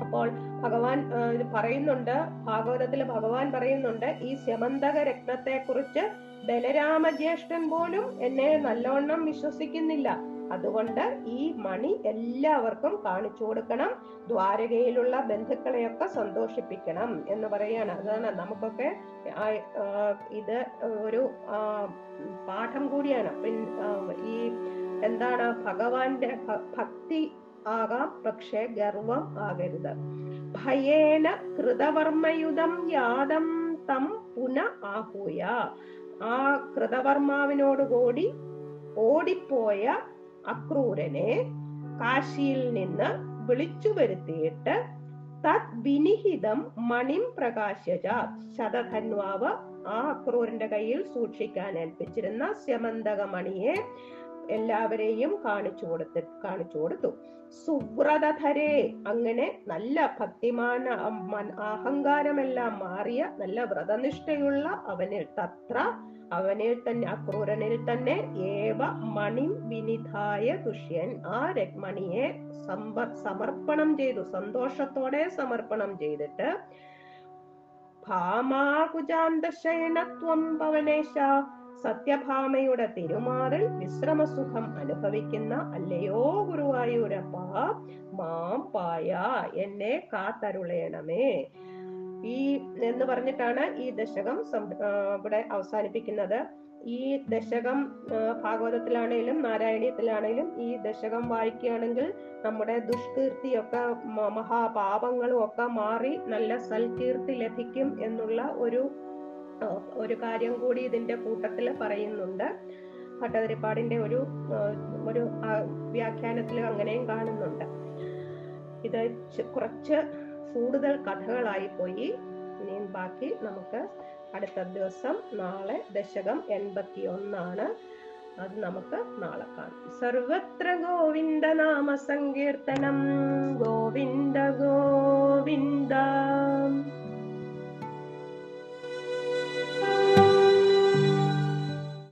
Speaker 1: അപ്പോൾ ഭഗവാൻ ഇത് പറയുന്നുണ്ട് ഭാഗവതത്തിൽ ഭഗവാൻ പറയുന്നുണ്ട് ഈ ശമന്തക രത്നത്തെ കുറിച്ച് ബലരാമ ജ്യേഷ്ഠൻ പോലും എന്നെ നല്ലോണം വിശ്വസിക്കുന്നില്ല. അതുകൊണ്ട് ഈ മണി എല്ലാവർക്കും കാണിച്ചു കൊടുക്കണം ദ്വാരകയിലുള്ള ബന്ധുക്കളെയൊക്കെ സന്തോഷിപ്പിക്കണം എന്ന് പറയാണ് അതാണ് നമുക്കൊക്കെ ഇത് ഒരു പാഠം കൂടിയാണ്. ഈ എന്താണ് ഭഗവാന്റെ ഭക്തി ആകാം പക്ഷെ ഗർവം ആകരുത്. ഭയേന കൃതവർമ്മയുധം യാദം തം പുന ആഹൂയ. ആ കൃതവർമാവിനോടുകൂടി ഓടിപ്പോയ അക്രൂരനെ കാശിയിൽ നിന്ന് വിളിച്ചു വരുത്തിയിട്ട് തത് വിനിഹിതം മണിം പ്രകാശജ ശതധന്വാവ് ആ അക്രൂരന്റെ കയ്യിൽ സൂക്ഷിക്കാൻ ഏൽപ്പിച്ചിരുന്ന സ്യമന്തക മണിയെ എല്ലാവരെയും കാണിച്ചു കൊടുത്ത് കാണിച്ചു കൊടുത്തു. സുവ്രതധരേ അങ്ങനെ നല്ല ഭക്തിമാന അഹങ്കാരമെല്ലാം മാറിയ നല്ല വ്രതനിഷ്ഠയുള്ള അവനിൽ തത്ര അവനിൽ തന്നെ അക്രൂരനിൽ തന്നെ ഏവ മണി വിനിധായ തുഷ്യൻ ആ രക്മണിയെ സമ്പ സമർപ്പണം ചെയ്തു സന്തോഷത്തോടെ സമർപ്പണം ചെയ്തിട്ട് ഭാമാകുജാന്തശയനത്വം പവനേശ സത്യഭാമയുടെ തിരുമാറിൽ വിശ്രമസുഖം അനുഭവിക്കുന്ന അല്ലയോ ഗുരുവായൂരപ്പ മാം പായ എന്നെ കാത്തരുളയണമേ. ഈ എന്ന് പറഞ്ഞിട്ടാണ് ഈ ദശകം ഇവിടെ അവസാനിപ്പിക്കുന്നത്. ഈ ദശകം ഭാഗവതത്തിലാണെങ്കിലും നാരായണീയത്തിലാണെങ്കിലും ഈ ദശകം വായിക്കുകയാണെങ്കിൽ നമ്മുടെ ദുഷ്കീർത്തിയൊക്കെ മഹാപാപങ്ങളും ഒക്കെ മാറി നല്ല സൽകീർത്തി ലഭിക്കും എന്നുള്ള ഒരു ഒരു കാര്യം കൂടി ഇതിന്റെ കൂട്ടത്തിൽ പറയുന്നുണ്ട്. ഭട്ടതിരിപ്പാടിന്റെ ഒരു ഒരു വ്യാഖ്യാനത്തിൽ അങ്ങനെയും കാണുന്നുണ്ട്. ഇത് കുറച്ച് കൂടുതൽ കഥകളായി പോയി. ഇനി ബാക്കി നമുക്ക് അടുത്ത ദിവസം നാളെ ദശകം എൺപത്തി ഒന്നാണ് അത് നമുക്ക് നാളെ കാണാം. സർവത്ര ഗോവിന്ദ നാമ സങ്കീർത്തനം ഗോവിന്ദ. ഗോ